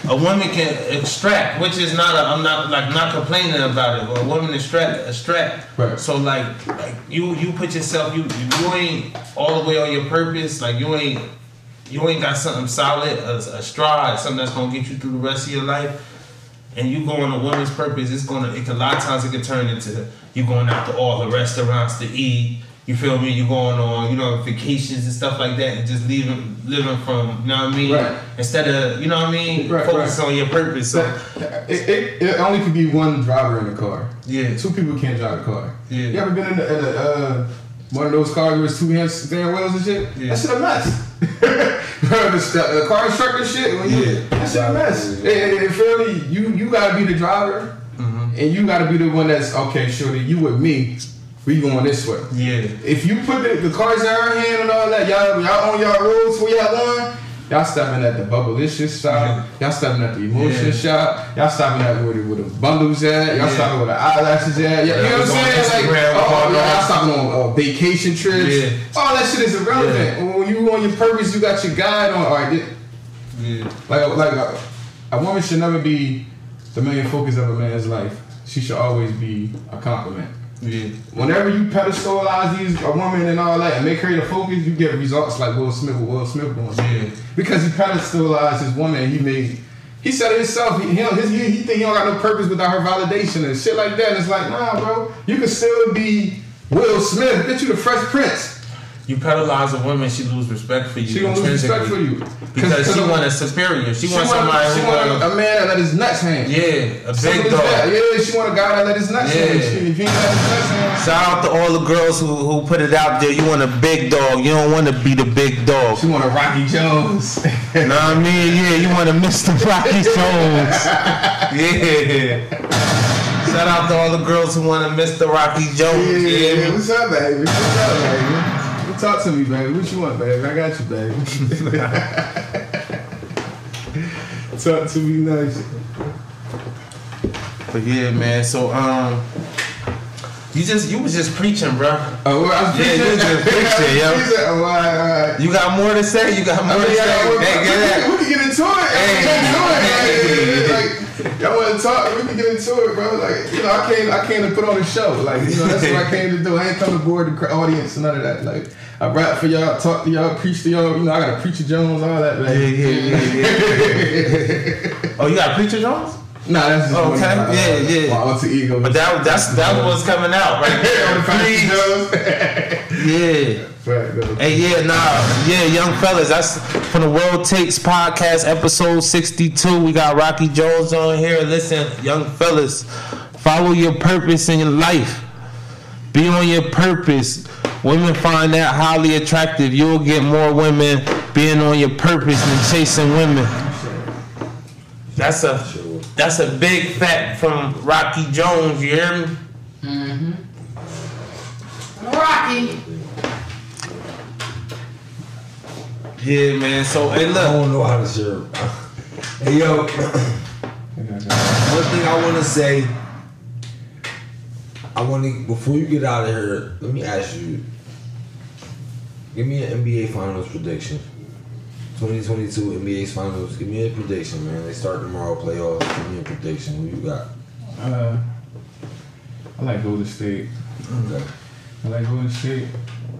a woman can extract, which is not a. I'm not like not complaining about it, but a woman extract, extract. Right. So like, like you, you put yourself, you, you ain't all the way on your purpose. Like you ain't, you ain't got something solid, a, a stride, something that's gonna get you through the rest of your life, and you go on a woman's purpose, it's gonna. It can, a lot of times it can turn into you going out to all the restaurants to eat. You feel me? You going on, you know, vacations and stuff like that, and just leaving, living from, you know what I mean? Right. Instead of, you know what I mean? Right, Focus right. on your purpose. So, It, it, it only could be one driver in the car. yeah, Two people can't drive a car. Yeah. You ever been in, a, uh, one of those cars with two hands steering wheels and shit? Yeah. That shit a mess. The, car instructor shit, you, Yeah. that shit a mess. Yeah. And, and feel me, you, you gotta be the driver, Mm-hmm. and you gotta be the one that's, okay, sure, you with me, we going this way. yeah, If you put the, the cars in our hand and all that, y'all y'all on y'all roads where y'all going, y'all stopping at the Bubblicious shop, y'all stopping at the Emotion Yeah. shop, y'all stopping at where the, where the bundles at, y'all Yeah. stopping where the eyelashes at, you, you know what I'm we go on saying? Like, oh, all y'all, stopping on uh, vacation trips, Yeah. all that shit is irrelevant. When you on your purpose, you got your guide on. All right, yeah, like like a, a woman should never be the main focus of a man's life. She should always be a complement. Yeah. Whenever you pedestalize these a woman and all that and make her the focus, you get results like Will Smith with Will Smith doing. Yeah. Because he pedestalized his woman, he made he said it himself. He he, don't- his, he, he think he don't got no purpose without her validation and shit like that. And it's like, nah, bro, you can still be Will Smith. Get you the Fresh Prince. You penalize a woman, she lose respect for you. She gonna lose respect for you because she want a superior. She, She want want, somebody she who want a, a man that let his nuts hang. yeah, a Simple big as dog. Yeah, she want a guy that let his nuts Yeah. hang. She- If he ain't let his nuts hang, Shout out to all the girls who, who put it out there. You want a big dog. You don't want to be the big dog. she want a Rocky Jones. You know what I mean? Yeah, you want to Mr. Rocky Jones. Yeah. Shout out to all the girls who want to Mr. Rocky Jones. Yeah, Yeah, yeah, what's up, baby? What's up, baby? Talk to me, baby. What you want, baby? I got you, baby. Talk to me nice. But yeah, man. So um, you just you was just preaching, bro. Oh, well, I was Yeah, preaching. you just preaching, yo. Oh, all right, all right. You got more to say? You got more I mean, to yeah, say? we, Hey, get we, we can get into it. Hey. We can get into it. Like, like, y'all want to talk? We can get into it, bro. Like, you know, I came, I came to put on a show. Like, you know, that's what I came to do. I ain't come to board the audience, none of that. Like, I rap for y'all, talk to y'all, preach to y'all. You know, I got a preacher Jones, all that. Like, Yeah, yeah, yeah, yeah. oh, you got preacher Jones? Nah, that's just Okay, one of my, uh, yeah, yeah. my alter ego. But that that's that was coming out right there. on the Preach. Yeah. Right. Hey, yeah, nah, yeah, young fellas. That's from the World Takes podcast, episode sixty-two. We got Rocky Jones on here. Listen, young fellas, follow your purpose in your life. Be on your purpose. Women find that highly attractive. You'll get more women being on your purpose than chasing women. That's a that's a big fact from Rocky Jones. You hear me? Mm-hmm. Rocky. Yeah, man. So hey, I don't know how to serve. Hey yo, one thing I want to say. I want to before you get out of here. Let me ask you. Give me an NBA Finals prediction. 2022 NBA Finals. Give me a prediction, man. They start tomorrow. Playoffs. Give me a prediction. Who you got? Uh, I like Golden State. Okay. I like Golden State.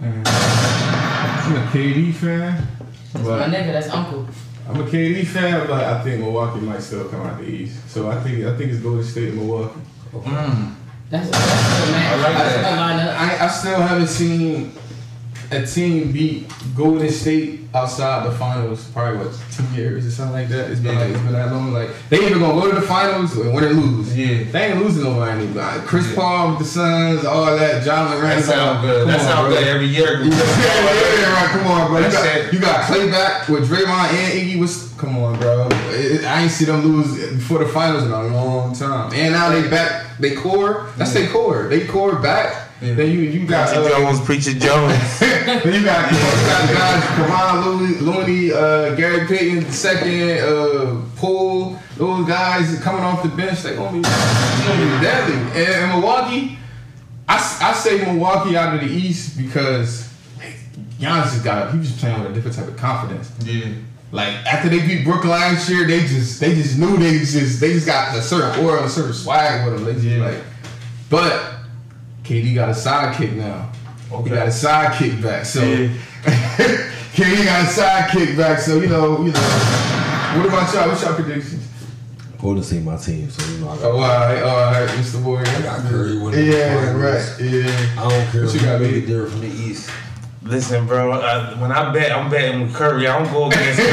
And I'm a KD fan. My But nigga, that's uncle. I'm a KD fan, but I think Milwaukee might still come out the East. So I think I think it's Golden State and Milwaukee. Mm. That's, that's a good match. I like that. I, I still haven't seen a team beat Golden State outside the finals. Probably what two years or something like that. It's been like it's been that long. Like they either gonna go to the finals or win or lose. Yeah. They ain't losing nobody. Like, Chris Paul with the Suns, all that. Ja Morant. That sound good. Come That sound good every year. Yeah, yeah, yeah, right. Come on, bro. You got, you got Klay back with Draymond and Iggy. Was come on, bro. It- I ain't see them lose before the finals in a long time. And now they back. They core. That's their core. They core back. Yeah. Then you you got Preacher uh, Jones, Preacher Jones. then you got you got guys Kevon Looney, Looney uh, Gary Payton second, uh, Poole. Those guys coming off the bench. They gonna be, they gonna be deadly. And, and Milwaukee, I say Milwaukee out of the East because Giannis just got he was playing with a different type of confidence. yeah. Like after they beat Brooklyn last year, they just they just knew they just they just got a certain aura, a certain swag with them. They just Yeah. like, but KD got a sidekick now. He Okay. got a sidekick back, so Yeah. KD got a sidekick back, so you know, you know. What about y'all? What's y'all predictions? Golden State my team, so you know I got. Oh, all right, all right, Mr. Warrior. I got Curry winning. Yeah, finals. right. Yeah. I don't care What you who got, make baby? it there from the East. Listen, bro. I, when I bet, I'm betting with Curry. I don't go against Curry.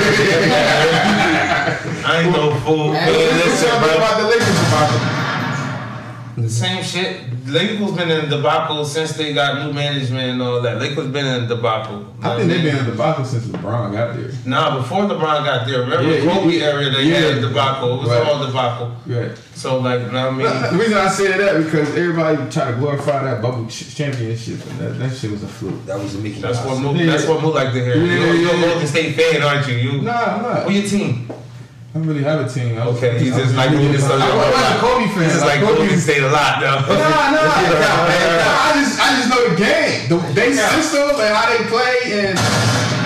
I ain't no fool. Hey, Listen, listen, bro. about the Lakers debacle. The same shit. Lakers been in a debacle since they got new management and all that. Lakers been in a debacle. I think they've been in the debacle since LeBron got there. Nah, before LeBron got there, remember Yeah, the Kobe yeah, area they yeah. had a debacle. It was Right. all debacle. Right. So like, you know what I mean? The reason I say that because everybody try to glorify that bubble ch- championship, and that, that shit was a fluke. That was a Mickey That's what Mouse. Mo, that's what Mo like to hear. Yeah, you're, you're a yeah. Golden State fan, aren't you? You. Nah, I'm not. Who your team? I don't really have a team. I was- Okay, he's just like really- Golden State. I was I was a Kobe fan. He's just like Kobe- Golden State a lot, though. Nah, nah, nah, nah, I just, I just know the game, the they system and how they play, and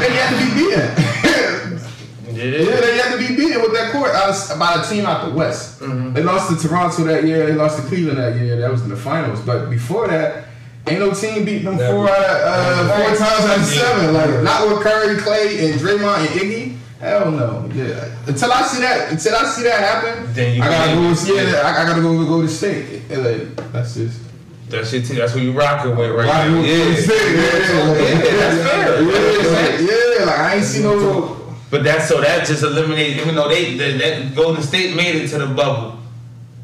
they have to be beaten. yeah, they have to be beaten with that court out of, by a team out the West. Mm-hmm. They lost to Toronto that year. They lost to Cleveland that year. That was in the finals. But before that. Ain't no team beat them four out uh, four times out of seven. Like not with Curry, Klay, and Draymond and Iggy. Hell no. Yeah. Until I see that, until I see that happen, Then you I gotta go. it. Yeah, I, I gotta go go to state. And, like, that's just. That's your team. That's who you rocking with right now. you- Yeah. Yeah, Yeah, that's fair. Yeah, yeah, like I ain't seen no. But that's so that just eliminated. Even though they that, that Golden State made it to the bubble.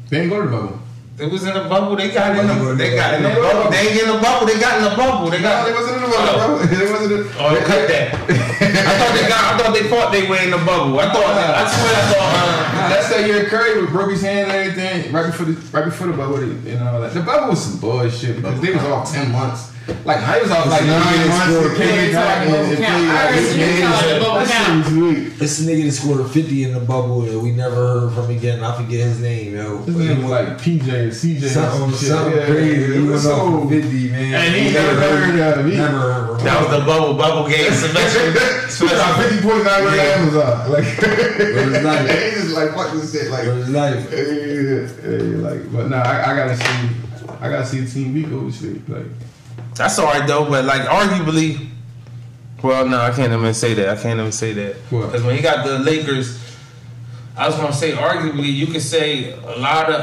They ain't go to the bubble. They was in the bubble. They got in the. Bubble. They got in the bubble. They ain't in the bubble. They got in the bubble. They No, got. they wasn't in the bubble, bro. They wasn't. In, Oh, they cut that. I thought they got. I thought they thought they were in the bubble. I thought. I swear. I thought. Uh, that year Curry broke his hand and everything right before the right before the bubble and all that. The bubble was some bullshit because they was all ten months. Like I was off like This nine nigga months scored to came back and, and bubble played count. I like heard eight you games. call it bubble That shit count. was weak. This nigga that scored a 50 in the bubble and we never heard from again. I forget his name, yo. This nigga was like PJ or CJ or Something, some shit. something Yeah, crazy. it He was went off so- for 50, man. And he We never heard of it. Never heard from that was the bubble bubble game semester. Spent like fifty points out with Yeah. Amazon. Like, it's like- he just like fuck this shit. Like, For his life. yeah, yeah, like, but nah, I, I gotta see, I gotta see the team beat Golden State. Like, That's all right though, but like arguably, well, no, I can't even say that. I can't even say that because when he got the Lakers, I was gonna say arguably you could say a lot of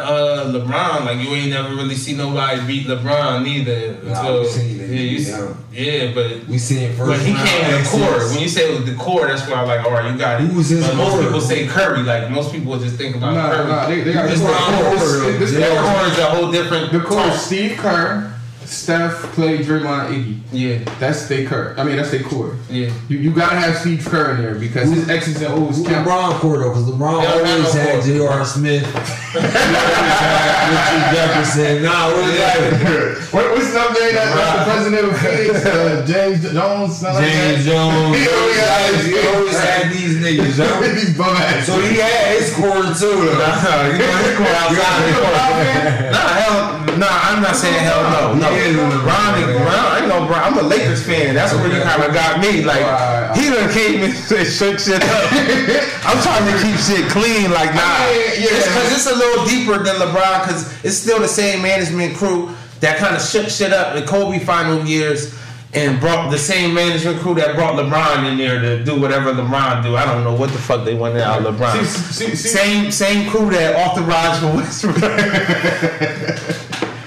uh, LeBron. Like you ain't never really see nobody beat LeBron neither. Nah, until, we seen it. yeah, you, see- Yeah. but. We seen first When he came to the core, when you say it was the core, that's why I'm like, all right, you got it. Who was his but most core? people say Curry. Like most people just think about nah, Curry. nah, they, they got this not core. core, This, this though. that core, core is a whole different. the core is Steve Kerr, Steph, Klay, Draymond, Iggy. Yeah, That's their core. I mean, that's their core. yeah. You, you gotta have Steve Kerr in there because his X's and O's Who count. LeBron core though, because LeBron They always had core. J.R. Smith, Richard Jefferson. Nah, what is that? What, what's up, man? That, that's the president of Phoenix, uh, James Jones. something like James that. Jones. He He always had he always had these niggas, yo. These bum ass. So he had his core too, though. Nah, you know his core outside. Nah, hell, nah. I'm not saying hell no. No, He is in the Bron, Bron, I no Bron. I'm a Lakers fan. That's where you kind of got me. Like Right. he done came and shook shit up. I'm trying to keep shit clean. Like nah, I mean, yeah. it's because it's a little deeper than LeBron. Because it's still the same management crew that kind of shook shit up in Kobe final years. And brought the same management crew that brought LeBron in there to do whatever LeBron do. I don't know what the fuck they wanted out of LeBron. See, see, see, Same same crew that authorized for Westbrook.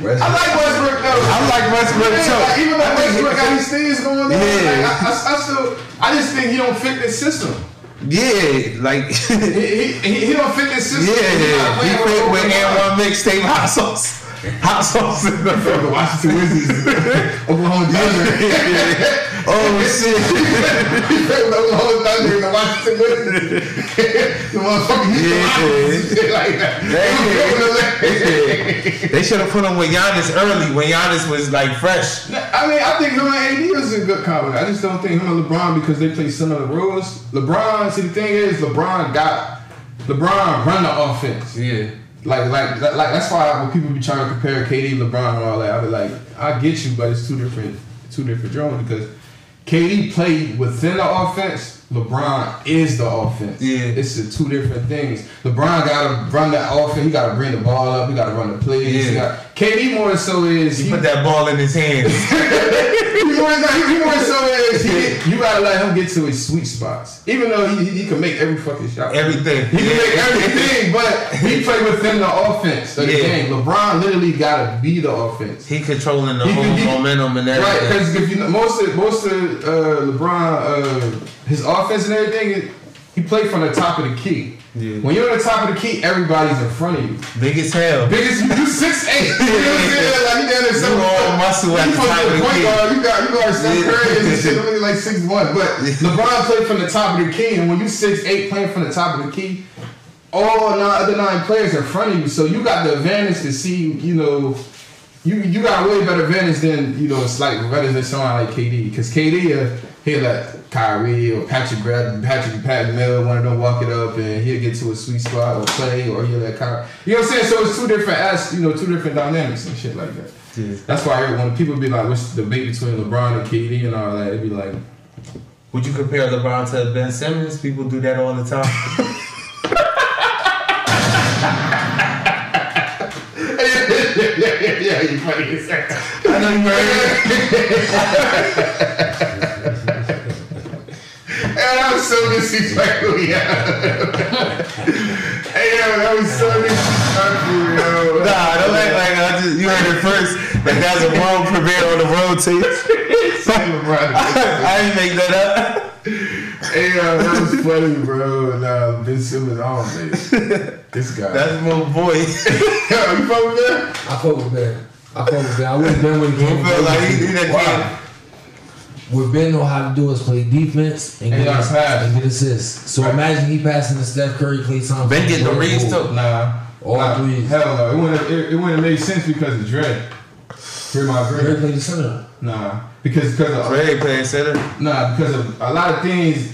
I like Westbrook. I like Westbrook too. like, even though Westbrook got these things going on, Yeah. like, I, I, I still, I just think he don't fit this system. Yeah, like He, he, he don't fit this system. yeah, not he fit with and one mixtape hot sauce. Hot sauce in the The Washington Wizards, Oklahoma Thunder. Oh shit. Oklahoma Thunder and the Washington Wizards. the motherfucking Yeah. Like that. they should have put him with Giannis early when Giannis was like fresh. I mean, I think him and AD is a good combo. I just don't think him and LeBron because they play similar roles. LeBron, see the thing is, LeBron got LeBron run the offense. Yeah. Like, like, like, that's why when people be trying to compare KD, LeBron, and all that, I be like, I get you, but it's two different, two different drones because KD played within the offense. LeBron is the offense. Yeah. it's the two different things. LeBron got to run that offense. He got to bring the ball up. He got to run the plays. He Yeah. KD more so is He put that ball in his hands. he more, he, he more so is he, you gotta let him get to his sweet spots. Even though he, he, he can make every fucking shot. Everything. He can make everything, but he play within the offense of the Yeah. game. LeBron literally gotta be the offense. He controlling the He- whole he- momentum and that. Right, because if you know, most of most of uh, LeBron, uh, his offense and everything, he played from the top of the key. Yeah. When you're on the top of the key, everybody's in front of you. Big as hell. Biggest, you, you six eight. You know what I'm saying? Like you down there, so all muscle at you the top of the point key. guard. You got you got Steph Yeah. Curry and shit. Only like six one, but LeBron played from the top of the key, and when you six eight playing from the top of the key, all nine other nine players in front of you, so you got the advantage to see. You know, you you got a way better advantage than you know. It's like better than someone like KD, because KD uh, he'll let Kyrie or Patrick grab Patrick Pat Mill one of them walk it up and he'll get to a sweet spot or play or he'll let Kyrie. You know what I'm saying? So it's two different as you know two different dynamics and shit like that. Yeah. That's why when people be like, "What's the debate between LeBron and KD and all that?" It'd be like, Would you compare LeBron to Ben Simmons? People do that all the time. "Yeah, yeah, yeah, you funny as. I know you heard. And that was so oh, disrespectful, yeah. hey, yo, that was so disrespectful, yo. Nah, don't act like I just you heard it first. Like that's a world premiere on the road tape. Say LeBron. I didn't make that up. Hey, yo, that was funny, bro. Nah, Ben Simmons, oh man, this guy. That's my boy. yo, you fuck with that? I fuck with Ben. I fuck with Ben. I wish Ben would have came. feel like he- he done Why? What Ben know how to do is play defense and And get, not pass. and get assists. So Right. imagine he passing to Steph Curry, Klay Thompson. Ben getting the Jordan reads Poole. too. Nah. All nah, threes. Hell no. It wouldn't have, it, it wouldn't have made sense because of Dre. Draymond Curry Green. played the center. Nah. Because because of, Ray playing center. nah, because of a lot of things,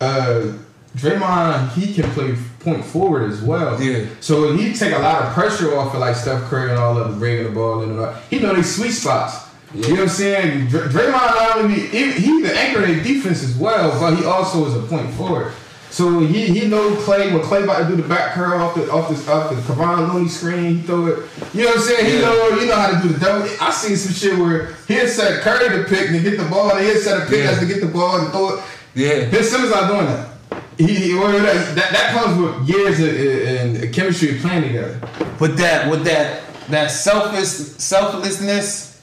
uh Draymond, he can play point forward as well. Yeah. So when he take a lot of pressure off of like Steph Curry and all of them bringing the ball in and all. He know these sweet spots. You know what I'm saying? Dr- Draymond not only he, he the anchor in defense as well, but he also is a point forward. So he he know Klay when Klay about to do the back curl off the off the off the Kevon Looney screen, he throw it. You know what I'm saying? He Yeah. know he know how to do the double. I seen some shit where he'll set Curry to pick and get the ball, and he'll set a pick Yeah. to get the ball and throw it. Yeah. Ben Simmons not doing that. He, he that that comes with years and chemistry playing together. But that, with that, that selfish, selflessness.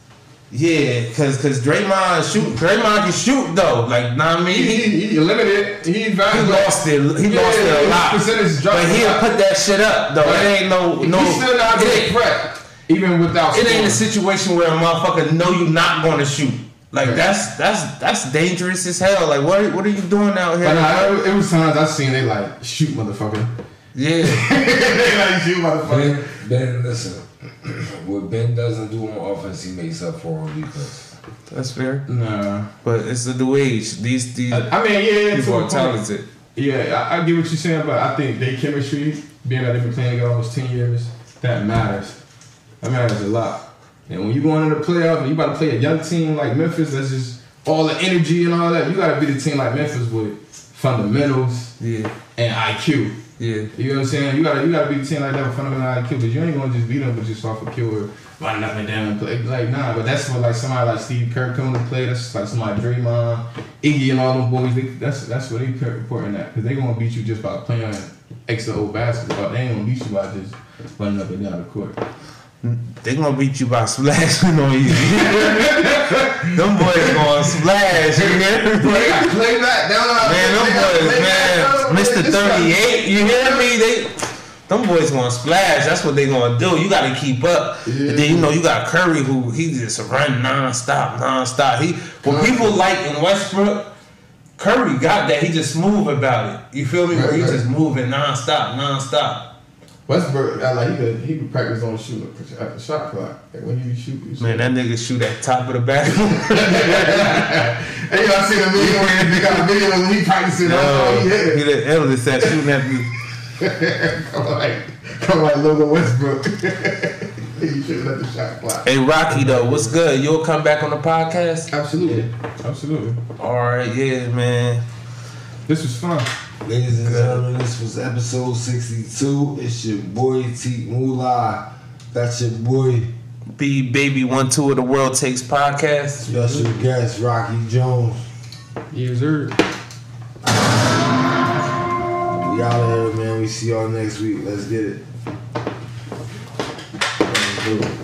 Yeah, cause cause Draymond shoot, Draymond can shoot though. Like, nah, I mean, He, he, he, he limited. He, he lost it. He Yeah, lost it a lot. percentage dropped But he'll put that shit up though. Right. It ain't no no. he still not it, good ain't, threat, even without. it ain't a situation where a motherfucker know you not gonna shoot. Like Right. that's that's that's dangerous as hell. Like what what are you doing out here? But nah, it, it was times I seen they like shoot motherfucker. Yeah, they like shoot motherfucker. Ben, Ben, listen. What Ben doesn't do on offense, he makes up for on defense. that's fair. Nah, But it's the new age. These these I, I mean yeah, yeah, people a are point. talented. Yeah, I, I get what you're saying, but I think they chemistry, being that they've been playing together almost ten years, that matters. That matters a lot. And when you go into the playoff and you about to play a young team like Memphis, that's just all the energy and all that. You gotta be the team like Memphis with fundamentals Yeah, and IQ. Yeah. You know what I'm saying? You gotta you gotta be the team like that with fundamental IQ, but you ain't gonna just beat them with just off a pure running up and down and play. Like nah, but that's what like somebody like Steve Kerr coming to play. That's like somebody Draymond, Iggy, and all them boys. They, that's that's what they reporting that because they gonna beat you just by playing extra old basketball. They ain't gonna beat you by just running up and down the court. They gonna beat you by splashing on you. them boys gonna splash. You hear me? Play back. Man, them boys, man. Mr. 38, you hear me? They, them boys gonna splash. That's what they gonna do. You gotta keep up. And then you know you got Curry who he just run non-stop, non-stop. He what people like in Westbrook, Curry got that. He just move about it. You feel me? Where he Right, right. just moving non-stop, non-stop. Westbrook, I like he could he could practice on shooting at the shot clock. Like when he shoot, he shoot. Man, that nigga shoot at top of the backboard. Hey, y'all seen a video where they got a video when he practicing? No, That's all he he hit. the eldest at shooting at the. Come like, come like Logan Westbrook. he shooting at the shot clock. Hey Rocky though, what's good? You'll come back on the podcast? Absolutely, absolutely. All right, yeah, man. This was fun. Ladies and gentlemen, this was episode 62. It's your boy T Moolah. That's your boy be baby one two of the world takes podcast. Special guest Rocky Jones. Yes, sir. We out of here, man. We see y'all next week. Let's get it. Let's do it.